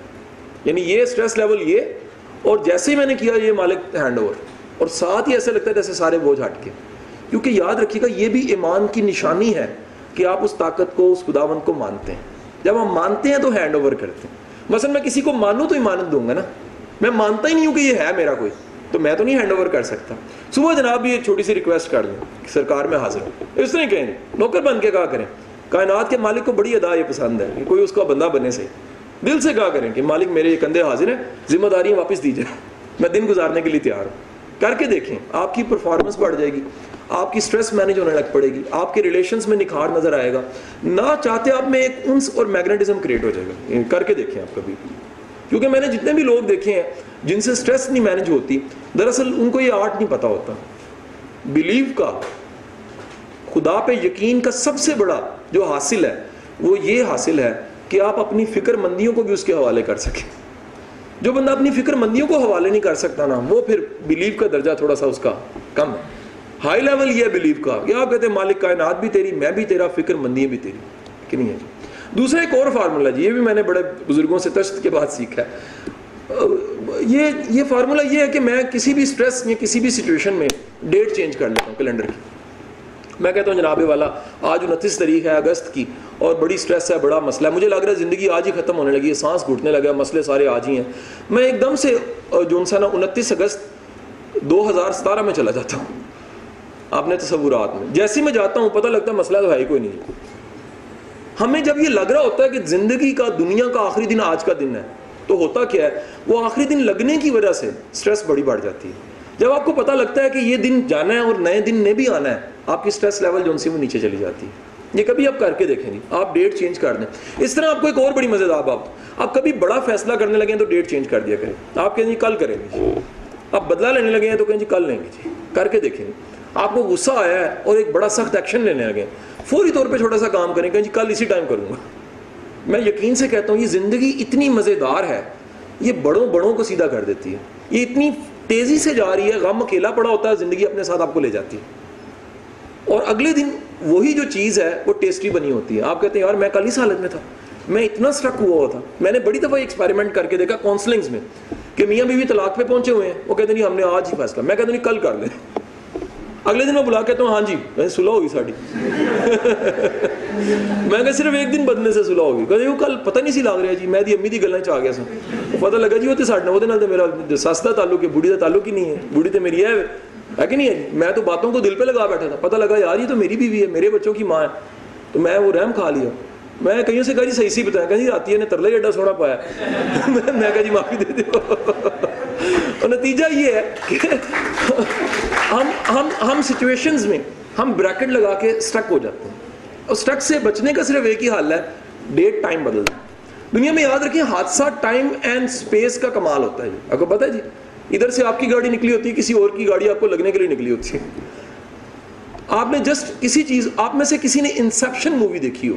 یعنی یہ اسٹریس لیول یہ، اور جیسے ہی میں نے کیا یہ مالک ہینڈ اوور اور ساتھ ہی ایسے لگتا ہے جیسے سارے بوجھ ہٹ کے کیونکہ یاد رکھیے گا، یہ بھی ایمان کی نشانی ہے کہ آپ اس طاقت کو، اس خداون کو مانتے ہیں۔ جب ہم مانتے ہیں تو ہینڈ اوور کرتے ہیں۔ مثلا میں کسی کو مانوں تو ایمانت دوں گا نا۔ میں مانتا ہی نہیں ہوں کہ یہ ہے میرا کوئی، تو میں تو نہیں ہینڈ اوور کر سکتا۔ صبح جناب یہ چھوٹی سی ریکویسٹ کر دوں کہ سرکار میں حاضر ہوں۔ اس طرح کہیں نوکر بن کے کہا کریں، کائنات کے مالک کو بڑی ادا یہ پسند ہے کہ کوئی اس کا بندہ بنے سے دل سے کہا کریں کہ مالک میرے یہ کندھے حاضر ہیں، ذمہ داریاں واپس دیجیے میں دن گزارنے کے لیے تیار ہوں۔ کر کے دیکھیں، آپ کی پرفارمنس بڑھ جائے گی، آپ کی سٹریس مینج ہونے لگ پڑے گی، آپ کے ریلیشنز میں نکھار نظر آئے گا۔ نہ چاہتے آپ میں ایک انس اور میگنیٹزم کریٹ ہو جائے گا۔ کر کے دیکھیں آپ کبھی۔ کیونکہ میں نے جتنے بھی لوگ دیکھے ہیں جن سے سٹریس نہیں مینج ہوتی، دراصل ان کو یہ آرٹ نہیں پتا ہوتا۔ بلیو کا، خدا پہ یقین کا سب سے بڑا جو حاصل ہے، وہ یہ حاصل ہے کہ آپ اپنی فکر مندیوں کو بھی اس کے حوالے کر سکیں۔ جو بندہ اپنی فکر مندیوں کو حوالے نہیں کر سکتا نا، وہ پھر بلیو کا درجہ تھوڑا سا اس کا کم ہے۔ ہائی لیول یہ بلیو کا۔ کیا کہتے ہیں مالک کائنات بھی تیری، میں بھی تیرا، فکر مندیاں بھی تیری، کہ نہیں ہے جی؟ دوسرا ایک اور فارمولہ جی یہ بھی میں نے بڑے بزرگوں سے تشت کے بعد سیکھا ہے۔ یہ یہ فارمولہ یہ ہے کہ میں کسی بھی سٹریس یا کسی بھی سچویشن میں ڈیٹ چینج کر لیتا ہوں کیلنڈر کی۔ میں کہتا ہوں جناب والا، آج انتیس تاریخ ہے اگست کی۔ اور بڑی سٹریس ہے، بڑا مسئلہ ہے۔ مجھے لگ رہا ہے زندگی آج ہی ختم ہونے لگی ہے، سانس گھٹنے لگا مسئلے سارے آج ہی ہیں۔ میں ایک دم سے جو سا نا انتیس اگست دو ہزار ستارہ میں چلا جاتا ہوں۔ اپنے تصورات میں جیسے میں جاتا ہوں، پتہ لگتا ہے مسئلہ تو ہے ہی کوئی نہیں۔ ہمیں جب یہ لگ رہا ہوتا ہے کہ زندگی کا، دنیا کا آخری دن آج کا دن ہے، تو ہوتا کیا ہے؟ وہ آخری دن لگنے کی وجہ سے سٹریس بڑی بڑھ جاتی ہے۔ جب آپ کو پتہ لگتا ہے کہ یہ دن جانا ہے اور نئے دن نے بھی آنا ہے، آپ کی سٹریس لیول جو ان سے وہ نیچے چلی جاتی ہے۔ یہ کبھی آپ کر کے دیکھیں گے آپ ڈیٹ چینج کر دیں۔ اس طرح آپ کو ایک اور بڑی مزیدار بات آپ کبھی بڑا فیصلہ کرنے لگے ہیں تو ڈیٹ چینج کر دیا کریں۔ آپ کہیں جی کل کریں گے جی۔ آپ بدلا لینے لگے ہیں تو کہیں جی کل لیں گے جی۔ کر کے دیکھیں۔ گے آپ کو غصہ آیا ہے اور ایک بڑا سخت ایکشن لینے لگے فوری طور پہ چھوٹا سا کام کریں، کہیں جی کل اسی ٹائم کروں گا۔ میں یقین سے کہتا ہوں، یہ زندگی اتنی مزیدار ہے، یہ بڑوں بڑوں کو سیدھا کر دیتی ہے۔ یہ اتنی تیزی سے جا رہی ہے، غم اکیلا پڑا ہوتا ہے، زندگی اپنے ساتھ آپ کو لے جاتی ہے۔ اور اگلے دن وہی جو چیز ہے، وہ ٹیسٹی بنی ہوتی ہے۔ آپ کہتے ہیں، یار، میں کل اس حالت میں تھا۔ میں اتنا سٹرک ہوا ہوا تھا۔ میں نے بڑی دفعہ ایکسپیریمنٹ کر کے دیکھا کاؤنسلنگز میں کہ میاں بیوی طلاق پہ پہنچے ہوئے ہیں۔ وہ کہتے نہیں، ہم نے آج ہی فیصلہ۔ میں کہتا نہیں، کل کر لیں۔ اگلے دن میں بلا کہتا ہوں ہاں جی میں سلح ہوگی ساڑی میں کہ صرف ایک دن بدلنے سے سلح ہوگی کہتے وہ کل پتہ نہیں سی لگ رہا جی میں دی امی دی گلیں چاہ گیا سا پتہ لگا جی وہ تو ساڑھنا وہ تو میرا سس کا تعلق ہے، بوڑھی کا تعلق ہی نہیں ہے۔ بوڑھی تو میری ہے۔ ہے کہ نہیں ہے میں تو باتوں کو دل پہ لگا بیٹھا تھا۔ پتہ لگا یار یہ تو میری بیوی ہے، میرے بچوں کی ماں ہے۔ تو میں وہ رحم کھا لیا۔ میں کہیں سے کہا جی صحیح سی بتایا۔ کہ جی آتی ہے نے ترلا ہی ایڈا سونا پایا۔ میں کہا جی معافی دے دو اور نتیجہ یہ ہے کہ ہم ہم ہم سچویشنز میں ہم بریکٹ لگا کے سٹک ہو جاتے ہیں۔ اور سٹک سے بچنے کا صرف ایک ہی حل ہے ڈیٹ ٹائم بدل دنیا میں یاد رکھیں، حادثہ ٹائم اینڈ سپیس کا کمال ہوتا ہے۔ جی آپ کو پتہ ہے جی؟ ادھر سے آپ کی گاڑی نکلی ہوتی ہے، کسی اور کی گاڑی آپ کو لگنے کے لیے نکلی ہوتی ہے۔ آپ نے جسٹ کسی چیز، آپ میں سے کسی نے انسپشن مووی دیکھی ہو۔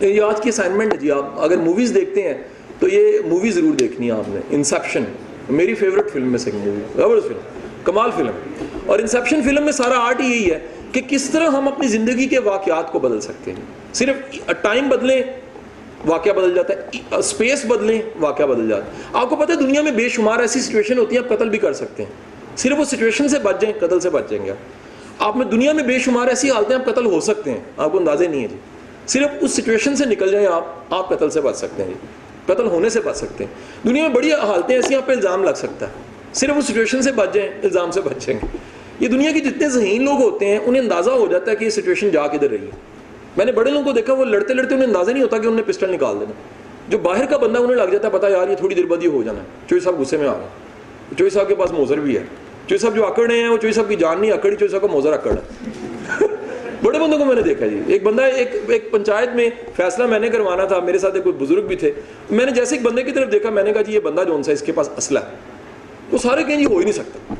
یہ آج کی اسائنمنٹ ہے جی آپ اگر موویز دیکھتے ہیں تو یہ مووی ضرور دیکھنی ہے آپ نے۔ انسپشن میری فیوریٹ فلم میں سے مووی زبردست فلم کمال فلم اور انسپشن فلم میں سارا آرٹ یہی ہے کہ کس طرح ہم اپنی زندگی کے واقعات کو بدل سکتے ہیں۔ صرف ٹائم بدلیں واقعہ بدل جاتا ہے۔ اسپیس بدلیں، واقعہ بدل جاتا ہے۔ آپ کو پتہ ہے دنیا میں بے شمار ایسی سچویشن ہوتی ہیں، آپ قتل بھی کر سکتے ہیں۔ صرف وہ سچویشن سے بچ جائیں، قتل سے بچ جائیں گے آپ۔ میں دنیا میں بے شمار ایسی حالتیں آپ قتل ہو سکتے ہیں، آپ کو اندازے نہیں ہے جی۔ صرف اس سچویشن سے نکل جائیں آپ آپ قتل سے بچ سکتے ہیں جی۔ قتل ہونے سے بچ سکتے ہیں۔ دنیا میں بڑی حالتیں ایسی آپ پہ الزام لگ سکتا ہے۔ صرف اس سچویشن سے بچ جائیں، الزام سے بچ جائیں گے۔ یہ دنیا کے جتنے ذہین لوگ ہوتے ہیں، انہیں اندازہ ہو جاتا ہے کہ یہ سچویشن جا کدھر رہی ہے۔ میں نے بڑے لوگوں کو دیکھا، وہ لڑتے لڑتے انہیں اندازہ نہیں ہوتا کہ انہوں نے پسٹل نکال دینا۔ جو باہر کا بندہ انہیں لگ جاتا ہے، پتا یار، یہ تھوڑی دیر بعد یہ ہو جانا ہے۔ چوئی صاحب غصے میں آ گئے۔ چوئی صاحب کے پاس موزر بھی ہے۔ چوئی صاحب جو اکڑ رہے ہیں، وہ چوئی صاحب کی جان نہیں، اکڑی چوئی صاحب کا موزر اکڑ ہے بڑے بندوں کو میں نے دیکھا جی۔ ایک بندہ، ایک ایک پنچایت میں فیصلہ میں نے کروانا تھا، میرے ساتھ ایک کوئی بزرگ بھی تھے۔ میں نے جیسے ایک بندے کی طرف دیکھا، میں نے کہا جی یہ بندہ جو سا اس کے پاس اسلحہ ہے۔ وہ سارے کہیں جی ہو ہی نہیں سکتا۔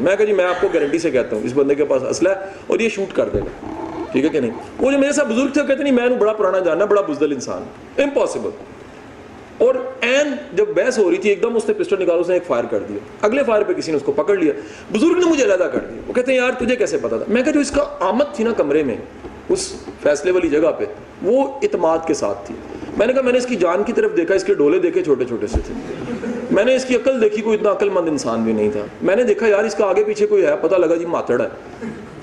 میں کہا جی میں آپ کو گارنٹی سے کہتا ہوں، اس بندے کے پاس اسلحہ ہے اور یہ شوٹ کر دے گا۔ ٹھیک ہے کہ نہیں؟ وہ جو میرے ساتھ بزرگ تھے، وہ کہتے نہیں، میں بڑا پرانا جاننا بڑا بزدل انسان۔ امپاسبل اور این جب بحث ہو رہی تھی، ایک دم اس نے پسٹل نکالا اس نے ایک فائر کر دیا۔ اگلے فائر پہ کسی نے اس کو پکڑ لیا۔ بزرگ نے مجھے علیحدہ کر دیا۔ وہ کہتے ہیں، یار، تجھے کیسے پتا تھا؟ میں کہا، جو اس کا آمد تھی نا کمرے میں، اس فیصلے والی جگہ پہ، وہ اعتماد کے ساتھ تھی۔ میں نے کہا، میں نے اس کی جان کی طرف دیکھا، اس کے ڈولے دیکھے چھوٹے چھوٹے سے تھے۔ میں نے اس کی عقل دیکھی، کوئی اتنا عقل مند انسان بھی نہیں تھا۔ میں نے دیکھا، یار، اس کا آگے پیچھے کوئی ہے؟ پتہ لگا جی ماتڑ ہے۔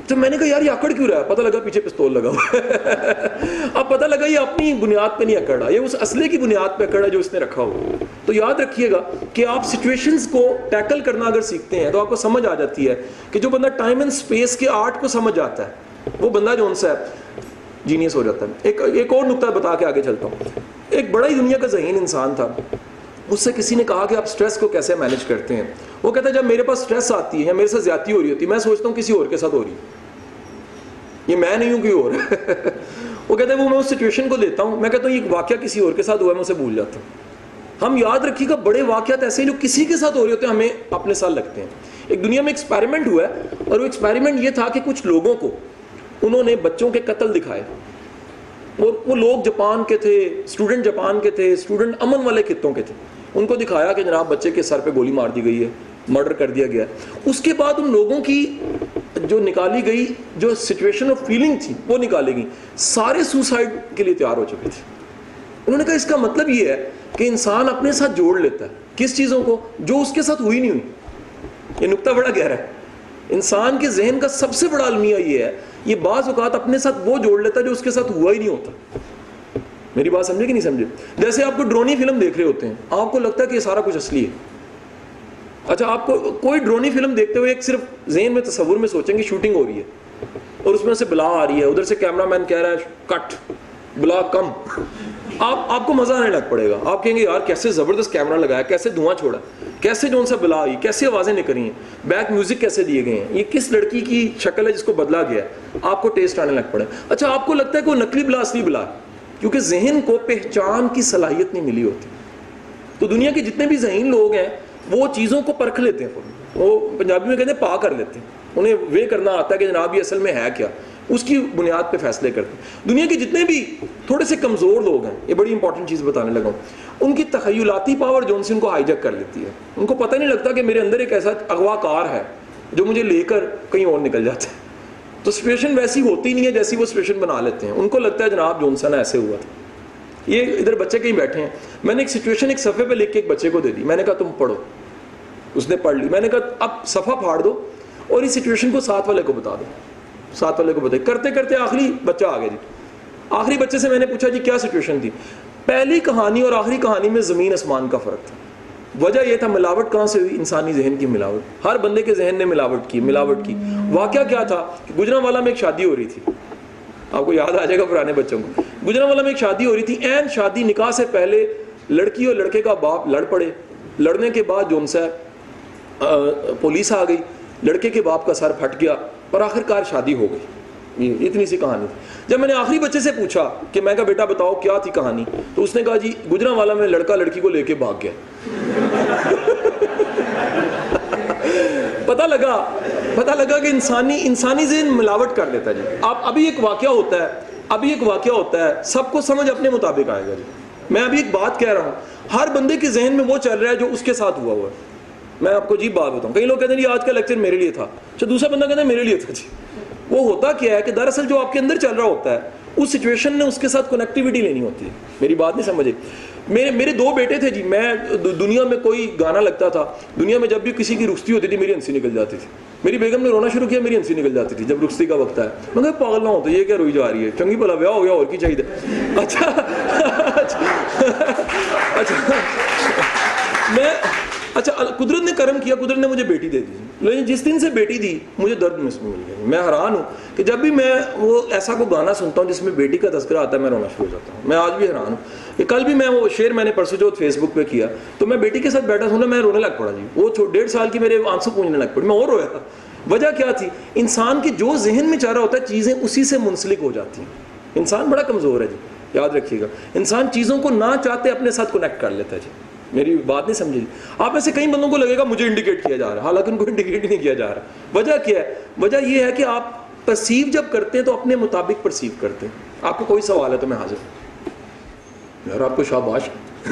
تو میں نے کہا، یار، یہ اکڑ کیوں رہا ہے؟ پتہ لگا پیچھے پستول لگا ہوا اب پتہ لگا یہ اپنی بنیاد پہ نہیں اکڑا، یہ اس اسلحے کی بنیاد پہ اکڑا جو اس نے رکھا ہوا تو یاد رکھیے گا کہ آپ سچویشنز کو ٹیکل کرنا اگر سیکھتے ہیں تو آپ کو سمجھ آ جاتی ہے کہ جو بندہ ٹائم اینڈ اسپیس کے آرٹ کو سمجھ آتا ہے، وہ بندہ جو ان سے جینیس ہو جاتا ہے۔ ایک ایک اور نقطہ بتا کے آگے چلتا ہوں۔ ایک بڑا ہی دنیا کا ذہین انسان تھا، اس سے کسی نے کہا کہ آپ سٹریس کو کیسے مینج کرتے ہیں؟ وہ کہتا ہے، جب میرے پاس سٹریس آتی ہے میرے ساتھ زیادتی ہو رہی ہوتی ہے، میں سوچتا ہوں کسی اور کے ساتھ ہو رہی ہے۔ یہ میں نہیں ہوں کوئی اور۔ وہ کہتا ہے وہ میں اس سچویشن کو دیتا ہوں۔ میں کہتا ہوں، یہ واقعہ کسی اور کے ساتھ ہوا ہے، میں اسے بھول جاتا ہوں۔ ہم یاد رکھیے گا بڑے واقعات ایسے جو کسی کے ساتھ ہو رہے ہوتے ہیں، ہمیں اپنے ساتھ لگتے ہیں۔ ایک دنیا میں ایکسپیریمنٹ ہوا ہے، اور وہ ایکسپیریمنٹ یہ تھا کہ کچھ لوگوں کو انہوں نے بچوں کے قتل دکھائے۔ اور وہ لوگ جاپان کے تھے اسٹوڈنٹ جاپان کے تھے اسٹوڈنٹ امن والے خطوں کے تھے۔ ان کو دکھایا کہ جناب، بچے کے سر پہ گولی مار دی گئی ہے۔ مرڈر کر دیا گیا۔ اس کے بعد ان لوگوں کی جو نکالی گئی، جو سچویشن آف فیلنگ تھی، وہ نکالی گئی۔ سارے سوسائڈ کے لیے تیار ہو چکے تھے۔ انہوں نے کہا، اس کا مطلب یہ ہے کہ انسان اپنے ساتھ جوڑ لیتا ہے۔ کس چیزوں کو؟ جو اس کے ساتھ ہوئی نہیں ہوئی۔ یہ نقطہ بڑا گہرا ہے۔ انسان کے ذہن کا سب سے بڑا المیہ یہ ہے، یہ بعض اوقات اپنے ساتھ وہ جوڑ لیتا ہے جو اس کے ساتھ ہوا ہی نہیں ہوتا۔ میری بات سمجھے کہ نہیں سمجھے؟ جیسے آپ کو ڈرونی فلم دیکھ رہے ہوتے ہیں، آپ کو لگتا ہے کہ یہ سارا کچھ اصلی ہے۔ اچھا آپ کو کوئی ڈرونی فلم دیکھتے ہوئے ایک صرف ذہن میں تصور میں سوچیں گے شوٹنگ ہو رہی ہے اور اس میں سے بلا آ رہی ہے، ادھر سے کیمرہ مین کہہ رہا ہے، کٹ، بلا کم۔ آپ آپ کو مزہ آنے لگ پڑے گا۔ آپ کہیں گے، یار، کیسے زبردست کیمرہ لگایا، کیسے دھواں چھوڑا، کیسے جو ان سے بلا آئی، کیسے آوازیں نکلی ہیں، بیک میوزک کیسے دیے گئے ہیں، یہ کس لڑکی کی شکل ہے جس کو بدلا گیا ہے؟ آپ کو ٹیسٹ آنے لگ پڑے۔ اچھا آپ کو لگتا ہے کہ وہ نقلی بلا، اصلی بلا کیونکہ ذہن کو پہچان کی صلاحیت نہیں ملی ہوتی۔ تو دنیا کے جتنے بھی ذہین لوگ ہیں وہ چیزوں کو پرکھ لیتے ہیں وہ پنجابی میں کہتے ہیں پا کر لیتے ہیں۔ انہیں وے کرنا آتا ہے کہ جناب یہ اصل میں ہے کیا؟ اس کی بنیاد پہ فیصلے کرتے ہیں۔ دنیا کے جتنے بھی تھوڑے سے کمزور لوگ ہیں، یہ بڑی امپورٹنٹ چیز بتانے لگا ہوں۔ ان کی تخیلاتی پاور جو ان سے ان کو ہائی جیک کر لیتی ہے۔ ان کو پتہ نہیں لگتا کہ میرے اندر ایک ایسا اغوا کار ہے جو مجھے لے کر کہیں اور نکل جاتا ہے۔ تو سچویشن ویسی ہوتی نہیں ہے جیسی وہ سچویشن بنا لیتے ہیں۔ ان کو لگتا ہے جناب جونسن ایسے ہوا تھا۔ یہ ادھر بچے کہیں بیٹھے ہیں۔ میں نے ایک سچویشن ایک صفحے پہ لکھ کے ایک بچے کو دے دی۔ میں نے کہا، تم پڑھو. اس نے پڑھ لی۔ میں نے کہا، اب صفحہ پھاڑ دو اور اس سچویشن کو ساتھ والے کو بتا دو۔ ساتھ والے کو بتائیے کرتے کرتے آخری بچہ آ گیا جی۔ آخری بچے سے میں نے پوچھا جی کیا سچویشن تھی؟ پہلی کہانی اور آخری کہانی میں زمین آسمان کا فرق تھا۔ وجہ یہ تھا ملاوٹ کہاں سے ہوئی؟ انسانی ذہن کی ملاوٹ۔ ہر بندے کے ذہن نے ملاوٹ کی ملاوٹ کی۔ واقعہ کیا تھا؟ گجرا والا میں ایک شادی ہو رہی تھی۔ آپ کو یاد آ جائے گا پرانے بچوں کو۔ گجرا والا میں ایک شادی ہو رہی تھی۔ این شادی نکاح سے پہلے لڑکی اور لڑکے کا باپ لڑ پڑے۔ لڑنے کے بعد جون سا پولیس آ گئی۔ لڑکے کے باپ کا سر پھٹ گیا اور آخر کار شادی ہو گئی۔ اتنی سی کہانی۔ تھی جب میں نے آخری بچے سے پوچھا کہ میں کہا، بیٹا بتاؤ، کیا تھی کہانی؟ تو اس نے کہا جی گجرا والا میں لڑکا لڑکی کو لے کے بھاگ گیا۔ پتہ لگا پتہ لگا کہ انسانی انسانی ذہن ملاوٹ کر لیتا ہے جی۔ آپ ابھی ایک واقعہ ہوتا ہے، ابھی ایک واقعہ ہوتا ہے، سب کو سمجھ اپنے مطابق آئے گا جی۔ میں ابھی ایک بات کہہ رہا ہوں، ہر بندے کے ذہن میں وہ چل رہا ہے جو اس کے ساتھ ہوا ہوا ہے۔ میں آپ کو جی بات بتاؤں، کئی لوگ کہتے ہیں جی آج کا لیکچر میرے لیے تھا۔ اچھا دوسرا بندہ کہتا ہے میرے لیے تھا جی۔ وہ ہوتا کیا ہے کہ دراصل جو آپ کے اندر چل رہا ہوتا ہے، اس سچویشن نے اس کے ساتھ کنیکٹیوٹی لینی ہوتی ہے۔ میری بات نہیں سمجھے۔ میرے میرے دو بیٹے تھے جی میں دنیا میں کوئی گانا لگتا تھا۔ دنیا میں جب بھی کسی کی رخصتی ہوتی تھی، میری ہنسی نکل جاتی تھی۔ میری بیگم نے رونا شروع کیا، میری ہنسی نکل جاتی تھی جب رخصتی کا وقت ہے۔ میں کہا، پاگل نہ ہوتا یہ کیا روئی جا رہی ہے؟ چنگی بھلا ویا ہو گیا، اور کی چاہیے؟ اچھا اچھا, اچھا،, اچھا، میں اچھا قدرت نے کرم کیا، قدرت نے مجھے بیٹی دے دی۔ لیکن جس دن سے بیٹی دی، مجھے درد میں مل گیا میں حیران ہوں کہ جب بھی میں وہ ایسا کوئی گانا سنتا ہوں جس میں بیٹی کا تذکرہ آتا ہے، میں رونا شروع ہو جاتا ہوں۔ میں آج بھی حیران ہوں۔ کہ کل بھی میں وہ شعر میں نے پرسوں جو فیس بک پہ کیا، تو میں بیٹی کے ساتھ بیٹھا سنا، میں رونے لگ پڑا جی۔ وہ ڈیڑھ سال کی میرے آنسو پونجنے لگ پڑی۔ میں اور رویا تھا۔ وجہ کیا تھی؟ انسان کی جو ذہن میں چاہ رہا ہوتا ہے، چیزیں اسی سے منسلک ہو جاتی ہیں۔ انسان بڑا کمزور ہے جی یاد رکھیے گا۔ انسان چیزوں کو نہ چاہتے، اپنے ساتھ کنیکٹ کر لیتا ہے جی۔ میری بات نہیں سمجھے آپ ایسے کئی بندوں کو لگے گا مجھے انڈیکیٹ کیا جا رہا ہے۔ حالانکہ ان کو انڈیکیٹ نہیں کیا جا رہا۔ وجہ کیا ہے؟ وجہ یہ ہے کہ آپ پرسیو جب کرتے ہیں تو اپنے مطابق پرسیو کرتے ہیں۔ آپ کو کوئی سوال ہے تو میں حاضر یار، آپ کو شاباش۔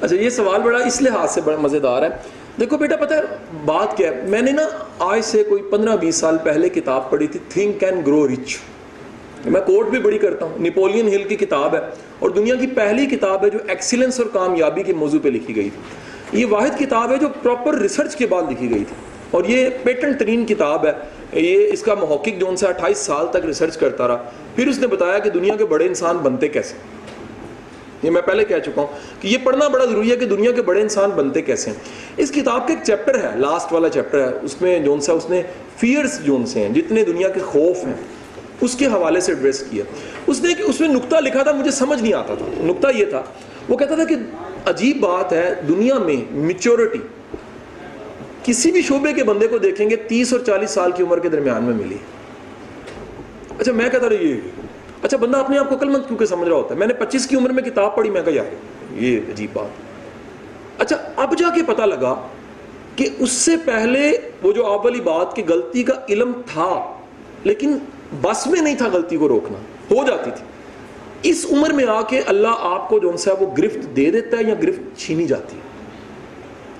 اچھا یہ سوال بڑا اس لحاظ سے بڑا مزیدار ہے۔ دیکھو بیٹا، پتہ ہے بات کیا ہے؟ میں نے نا آج سے کوئی پندرہ بیس سال پہلے کتاب پڑھی تھی تھنک اینڈ گرو رچ میں کوٹ بھی بڑی کرتا ہوں. نیپولین ہل کی کتاب ہے اور دنیا کی پہلی کتاب ہے جو ایکسیلنس اور کامیابی کے موضوع پہ لکھی گئی تھی. یہ واحد کتاب ہے جو پراپر ریسرچ کے بعد لکھی گئی تھی. اور یہ پیٹنٹ ترین کتاب ہے. یہ اس کا محقق جو ان سے اٹھائیس سال تک ریسرچ کرتا رہا. پھر اس نے بتایا کہ دنیا کے بڑے انسان بنتے کیسے یہ میں پہلے کہہ چکا ہوں کہ یہ پڑھنا بڑا ضروری ہے کہ دنیا کے بڑے انسان بنتے کیسے ہیں. اس کتاب کا ایک چیپٹر ہے لاسٹ والا چیپٹر ہے. اس میں جون سا اس نے فیئرس جون سے ہیں، جتنے دنیا کے خوف ہیں اس کے حوالے سے ایڈریس کیا۔ اس نے کہ اس میں نقطہ لکھا تھا، مجھے سمجھ نہیں آتا تھا۔ نقطہ یہ تھا، وہ کہتا تھا کہ عجیب بات ہے، دنیا میں میچورٹی کسی بھی شعبے کے بندے کو دیکھیں گے تیس اور چالیس سال کی عمر کے درمیان میں ملی۔ اچھا میں کہتا رہا، یہ اچھا بندہ اپنے آپ کو کل مند کیونکہ سمجھ رہا ہوتا ہے؟ میں نے پچیس کی عمر میں کتاب پڑھی، میں کہا، یار، یہ عجیب بات۔ اچھا اب جا کے پتہ لگا کہ اس سے پہلے وہ جو آپ والی بات کہ غلطی کا علم تھا، لیکن بس میں نہیں تھا غلطی کو روکنا، ہو جاتی تھی۔ اس عمر میں آ کے اللہ آپ کو جو ان سے وہ گرفت دے دیتا ہے یا گرفت چھینی جاتی ہے۔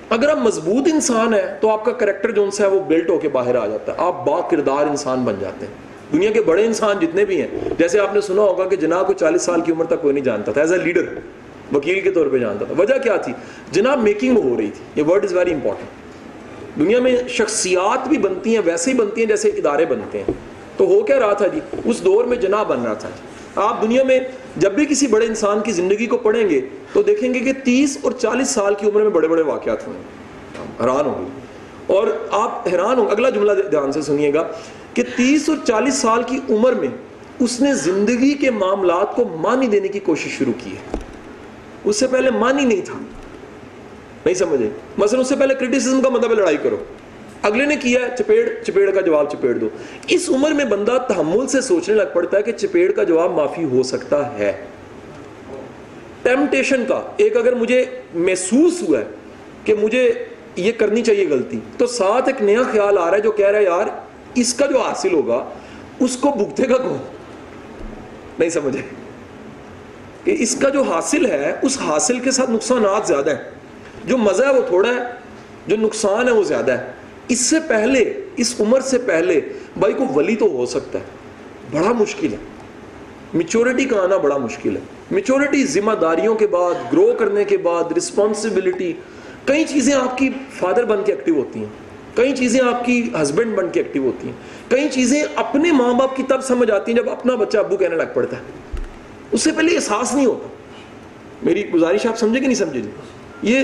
اگر آپ مضبوط انسان ہے تو آپ کا کریکٹر جو ان سے وہ بلٹ ہو کے باہر آ جاتا ہے۔ آپ با کردار انسان بن جاتے ہیں۔ دنیا کے بڑے انسان جتنے بھی ہیں، جیسے آپ نے سنا ہوگا کہ جناب کو چالیس سال کی عمر تک کوئی نہیں جانتا تھا ایز اے لیڈر وکیل کے طور پہ جانتا تھا۔ وجہ کیا تھی؟ جناب میکنگ ہو رہی تھی۔ یہ ورڈ از ویری امپورٹنٹ دنیا میں شخصیات بھی بنتی ہیں، ویسے ہی بنتی ہیں جیسے ادارے بنتے ہیں۔ تو ہو کیا رہا تھا جی؟ اس دور میں جناب بن رہا تھا جی۔ آپ دنیا میں جب بھی کسی بڑے انسان کی زندگی کو پڑھیں گے تو دیکھیں گے کہ تیس اور چالیس سال کی عمر میں بڑے بڑے واقعات ہوئے حیران ہوں گے۔ اور آپ حیران ہوں اگلا جملہ دھیان سے سنیے گا کہ تیس اور چالیس سال کی عمر میں اس نے زندگی کے معاملات کو مانی دینے کی کوشش شروع کی ہے۔ اس سے پہلے مانی نہیں تھا۔ نہیں سمجھے؟ مثلا اس سے پہلے کرٹیسزم کا مطلب لڑائی کرو۔ اگلے نے کیا ہے؟ چپیڑ چپیڑ کا جواب چپیڑ دو۔ اس عمر میں بندہ تحمل سے سوچنے لگ پڑتا ہے کہ چپیڑ کا جواب معافی ہو سکتا ہے۔ ٹیمپٹیشن کا۔ ایک اگر مجھے محسوس ہوا ہے کہ مجھے یہ کرنی چاہیے غلطی، تو ساتھ ایک نیا خیال آ رہا ہے جو کہہ رہا ہے، یار، اس کا جو حاصل ہوگا، اس کو بھگتے گا کون؟ نہیں سمجھے۔ کہ اس کا جو حاصل ہے، اس حاصل کے ساتھ نقصانات زیادہ ہیں۔ جو مزہ ہے، وہ تھوڑا ہے، جو نقصان ہے، وہ زیادہ ہے۔ اس سے پہلے، اس عمر سے پہلے بھائی کو ولی تو ہو سکتا ہے، بڑا مشکل ہے۔ میچورٹی کا آنا بڑا مشکل ہے۔ میچورٹی ذمہ داریوں کے بعد گرو کرنے کے بعد رسپانسبلٹی کئی چیزیں آپ کی فادر بن کے ایکٹیو ہوتی ہیں۔ کئی چیزیں آپ کی ہسبینڈ بن کے ایکٹیو ہوتی ہیں۔ کئی چیزیں اپنے ماں باپ کی تب سمجھ آتی ہیں جب اپنا بچہ ابو کہنے لگ پڑتا ہے۔ اس سے پہلے احساس نہیں ہوتا۔ میری گزارش آپ سمجھے کہ نہیں سمجھے جی؟ یہ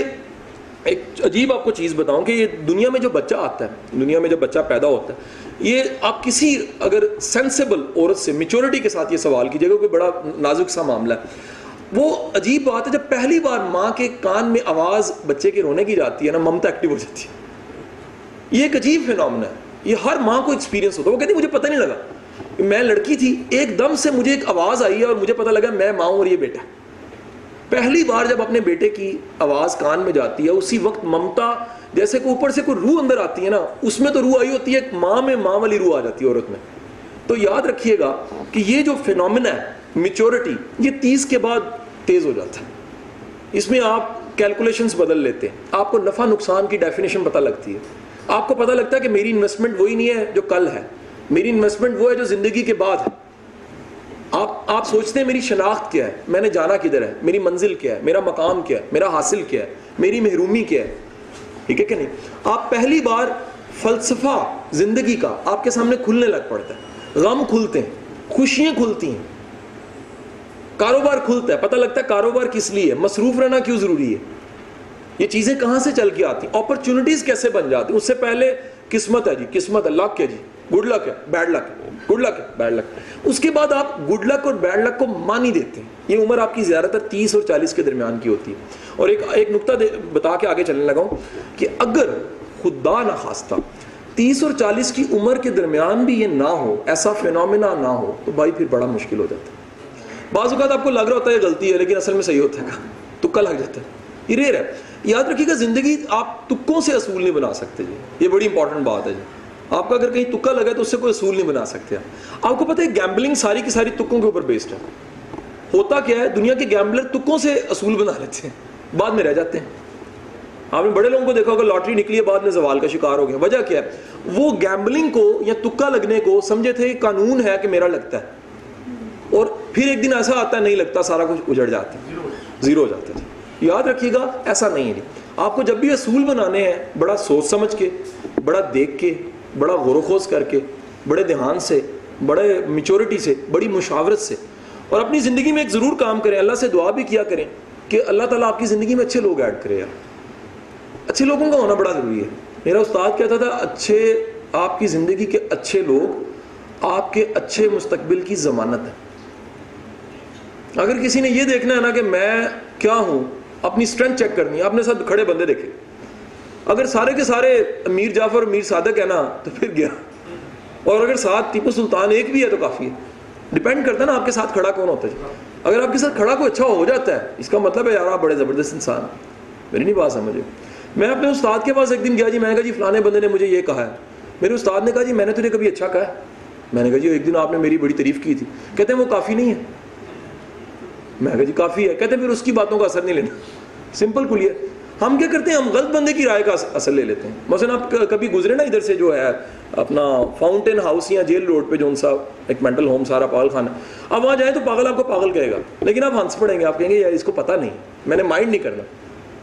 ایک عجیب آپ کو چیز بتاؤں کہ یہ دنیا میں جو بچہ آتا ہے، دنیا میں جب بچہ پیدا ہوتا ہے، یہ آپ کسی اگر سینسیبل عورت سے میچورٹی کے ساتھ یہ سوال کیجیے گا کوئی بڑا نازک سا معاملہ ہے۔ وہ عجیب بات ہے، جب پہلی بار ماں کے کان میں آواز بچے کے رونے کی جاتی ہے نا، ممتا ایکٹیو ہو جاتی ہے۔ یہ ایک عجیب فینومنا ہے۔ یہ ہر ماں کو ایکسپیرینس ہوتا ہے۔ وہ کہتی مجھے پتہ نہیں لگا۔ میں لڑکی تھی، ایک دم سے مجھے ایک آواز آئی ہے اور مجھے پتہ لگا میں ماں ہوں اور یہ بیٹا۔ پہلی بار جب اپنے بیٹے کی آواز کان میں جاتی ہے، اسی وقت ممتا جیسے کہ اوپر سے کوئی روح اندر آتی ہے نا، اس میں تو روح آئی ہوتی ہے، ایک ماں میں ماں والی روح آ جاتی ہے عورت میں۔ تو یاد رکھیے گا کہ یہ جو فینومنا ہے میچورٹی یہ تیس کے بعد تیز ہو جاتا ہے۔ اس میں آپ کیلکولیشنز بدل لیتے ہیں۔ آپ کو نفع نقصان کی ڈیفینیشن پتہ لگتی ہے۔ آپ کو پتہ لگتا ہے کہ میری انویسٹمنٹ وہی نہیں ہے جو کل ہے۔ میری انویسٹمنٹ وہ ہے جو زندگی کے بعد ہے۔ آپ آپ سوچتے ہیں میری شناخت کیا ہے؟ میں نے جانا کدھر ہے؟ میری منزل کیا ہے؟ میرا مقام کیا ہے؟ میرا حاصل کیا ہے؟ میری محرومی کیا ہے؟ ٹھیک ہے کہ نہیں؟ آپ پہلی بار فلسفہ زندگی کا آپ کے سامنے کھلنے لگ پڑتا ہے۔ غم کھلتے ہیں، خوشیاں کھلتی ہیں۔ کاروبار کھلتا ہے، پتہ لگتا ہے کاروبار کس لیے ہے؟ مصروف رہنا کیوں ضروری ہے؟ یہ چیزیں کہاں سے چل کے آتی ہیں؟ اپرچونٹیز کیسے بن جاتی ہیں؟ اس سے پہلے قسمت ہے جی قسمت ہے لک ہے جی؟ گڈ لک ہے بیڈ لک ہے گڈ لک ہے بیڈ لک اس کے بعد آپ گڈ لک اور بیڈ لک کو مانی دیتے ہیں یہ عمر آپ کی زیادہ تر تیس اور چالیس کے درمیان کی ہوتی ہے. اور ایک ایک نقطہ بتا کے آگے چلنے لگا ہوں کہ اگر خدا نہ خواستہ تیس اور چالیس کی عمر کے درمیان بھی یہ نہ ہو، ایسا فینومینا نہ ہو، تو بھائی پھر بڑا مشکل ہو جاتا ہے. بعض اوقات آپ کو لگ رہا ہوتا ہے یہ غلطی ہے، لیکن اصل میں صحیح ہوتا ہے تکا لگ جاتا ہے. یہ ریئر ہے. یاد رکھیے گا زندگی آپ تکوں سے اصول نہیں بنا سکتے جی. یہ بڑی امپورٹنٹ بات ہے جی. آپ کا اگر کہیں تکا لگا تو اس سے کوئی اصول نہیں بنا سکتے آپ۔ کو پتہ ہے گیمبلنگ ساری کی ساری تکوں کے اوپر بیسڈ ہے۔ ہوتا کیا ہے؟ دنیا کے گیمبلر تکوں سے اصول بنا لیتے ہیں۔ بعد میں رہ جاتے ہیں۔ آپ نے بڑے لوگوں کو دیکھا ہوگا لاٹری نکلی ہے، بعد میں زوال کا شکار ہو گیا۔ وجہ کیا ہے؟ وہ گیمبلنگ کو یا تکا لگنے کو سمجھے تھے، قانون ہے کہ میرا لگتا ہے۔ اور پھر ایک دن ایسا آتا ہے، نہیں لگتا، سارا کچھ اجڑ جاتا ہے۔ زیرو ہو جاتا ہے۔ یاد رکھیے گا، ایسا نہیں ہے۔ آپ کو جب بھی اصول بنانے ہیں، بڑا سوچ سمجھ کے، بڑا دیکھ کے بڑا غور و خوض کر کے، بڑے دھیان سے، بڑے میچورٹی سے، بڑی مشاورت سے، اور اپنی زندگی میں ایک ضرور کام کریں، اللہ سے دعا بھی کیا کریں کہ اللہ تعالیٰ آپ کی زندگی میں اچھے لوگ ایڈ کرے یار۔ اچھے لوگوں کا ہونا بڑا ضروری ہے۔ میرا استاد کہتا تھا، اچھے آپ کی زندگی کے اچھے لوگ آپ کے اچھے مستقبل کی ضمانت ہے اگر کسی نے یہ دیکھنا ہے نا کہ میں کیا ہوں، اپنی اسٹرینتھ چیک کرنی ہے، اپنے ساتھ کھڑے بندے دیکھے اگر سارے کے سارے میر جعفر میر صادق ہے نا، تو پھر گیا اور اگر ساتھ ٹیپو سلطان ایک بھی ہے تو کافی ہے۔ ڈپینڈ کرتا ہے نا آپ کے ساتھ کھڑا کون ہوتا ہے۔ اگر آپ کے ساتھ کھڑا کوئی اچھا ہو جاتا ہے، اس کا مطلب ہے یار آپ بڑے زبردست انسان میری نہیں بات سمجھے۔ میں اپنے استاد کے پاس ایک دن گیا جی میں نے کہا جی فلانے بندے نے مجھے یہ کہا ہے۔ میرے استاد نے کہا جی میں نے تجھے کبھی اچھا کہا ہے؟ میں نے کہا جی ایک دن آپ نے میری بڑی تعریف کی تھی۔ کہتے ہیں وہ کافی نہیں ہے۔ میں کہا جی کافی ہے۔ کہتے ہیں پھر اس کی باتوں کا اثر نہیں لینا۔ سمپل کھلیے ہم کیا کرتے ہیں؟ ہم غلط بندے کی رائے کا اثر لے لیتے ہیں۔ مثلا آپ کبھی گزرے نا ادھر سے جو ہے، اپنا فاؤنٹین ہاؤس یا جیل روڈ پہ جو ان سا، ایک مینٹل ہوم سارا پاگل خانہ اب وہاں جائیں تو پاگل آپ کو پاگل کہے گا۔ لیکن آپ ہنس پڑیں گے، آپ کہیں گے، یار، اس کو پتہ نہیں، میں نے مائنڈ نہیں کرنا۔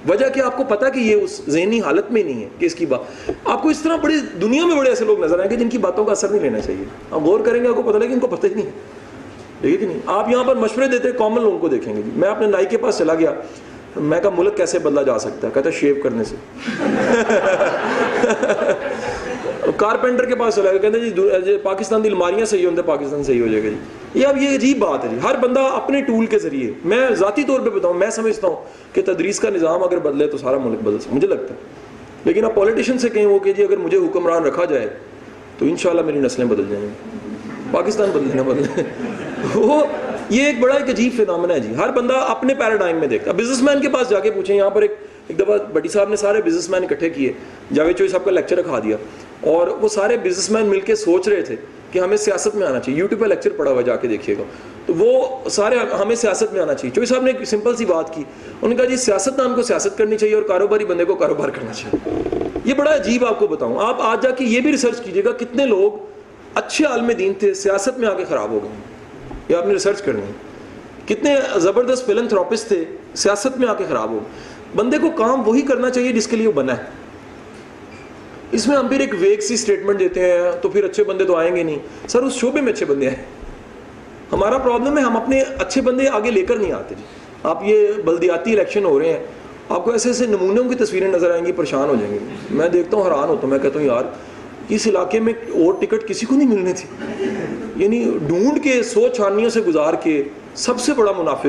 وجہ کہ آپ کو پتا کہ یہ اس ذہنی حالت میں نہیں ہے کہ اس کی بات، آپ کو اس طرح بڑی دنیا میں بڑے ایسے لوگ نظر آئیں گے جن کی باتوں کا اثر نہیں لینا چاہیے۔ آپ غور کریں گے، آپ کو پتہ لگے ان کو پتہ ہی نہیں ہے۔ ٹھیک ہے نہیں۔ آپ یہاں پر مشورے دیتے کامن لوگوں کو دیکھیں گے جی۔ میں اپنے نائی کے پاس چلا گیا۔ میں کہا ملک کیسے بدلا جا سکتا ہے؟ کہتا شیو کرنے سے۔ کارپینٹر کے پاس چلا گیا کہتے جی, جی پاکستان کی الماریاں صحیح ہوتے پاکستان صحیح ہو جائے گا جی۔ یہ اب یہ عجیب بات ہے جی۔ ہر بندہ اپنے ٹول کے ذریعے میں ذاتی طور پہ بتاؤں میں سمجھتا ہوں کہ تدریس کا نظام اگر بدلے تو سارا ملک بدل سکتا مجھے لگتا ہے۔ لیکن اب پولیٹیشین سے کہیں وہ کہ جی اگر مجھے حکمران رکھا جائے تو انشاءاللہ میری نسلیں بدل جائیں گی۔ پاکستان بدلے نہ بدلے وہ یہ ایک بڑا ایک عجیب فینامنا ہے جی۔ ہر بندہ اپنے پیراڈائم میں دیکھتا بزنس مین کے پاس جا کے پوچھیں، یہاں پر ایک ایک دفعہ بٹی صاحب نے سارے بزنس مین اکٹھے کیے جاوید چوئی صاحب کا لیکچر رکھا دیا۔ اور وہ سارے بزنس مین مل کے سوچ رہے تھے کہ ہمیں سیاست میں آنا چاہیے۔ یوٹیوب پہ لیکچر پڑا ہوا جا کے دیکھیے گا۔ تو وہ سارے ہمیں سیاست میں آنا چاہیے۔ چوئی صاحب نے ایک سمپل سی بات کی۔ انہوں نے کہا جی سیاست دان کو سیاست کرنی چاہیے اور کاروباری بندے کو کاروبار کرنا چاہیے۔ یہ بڑا عجیب آپ کو بتاؤں۔ آپ آج جا کے یہ بھی ریسرچ کیجیے گا، کتنے لوگ اچھے عالم دین تھے، سیاست میں آ کے خراب ہو گئے۔ یہ آپ نے ریسرچ کرنی ہے؟ کتنے زبردست فلن تھے، سیاست میں آ کے خراب ہو۔ بندے کو کام وہی کرنا چاہیے جس کے لیے وہ بنا ہے۔ اس میں ہم پھر ایک ویگ سی اسٹیٹمنٹ دیتے ہیں، تو پھر اچھے بندے تو آئیں گے نہیں۔ سر، اس شعبے میں اچھے بندے آئے ہمارا پرابلم ہے، ہم اپنے اچھے بندے آگے لے کر نہیں آتے جی۔ آپ یہ بلدیاتی الیکشن ہو رہے ہیں، آپ کو ایسے ایسے نمونوں کی تصویریں نظر آئیں گی، پریشان ہو جائیں گے۔ میں دیکھتا ہوں، حیران ہوتا ہوں، میں کہتا ہوں، یار اس علاقے میں اور ٹکٹ کسی کو نہیں ملنے تھی۔ یعنی ڈھونڈ کے، سو چھانیوں سے گزار کے سب سے بڑا منافق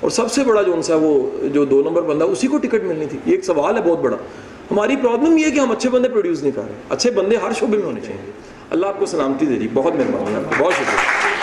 اور سب سے بڑا جو ان سا وہ جو دو نمبر بندہ، اسی کو ٹکٹ ملنی تھی۔ یہ ایک سوال ہے بہت بڑا۔ ہماری پرابلم یہ ہے کہ ہم اچھے بندے پروڈیوس نہیں کر رہے۔ اچھے بندے ہر شعبے میں ہونے چاہیے۔ اللہ آپ کو سلامتی دے رہی بہت مہربانی۔ بہت شکریہ۔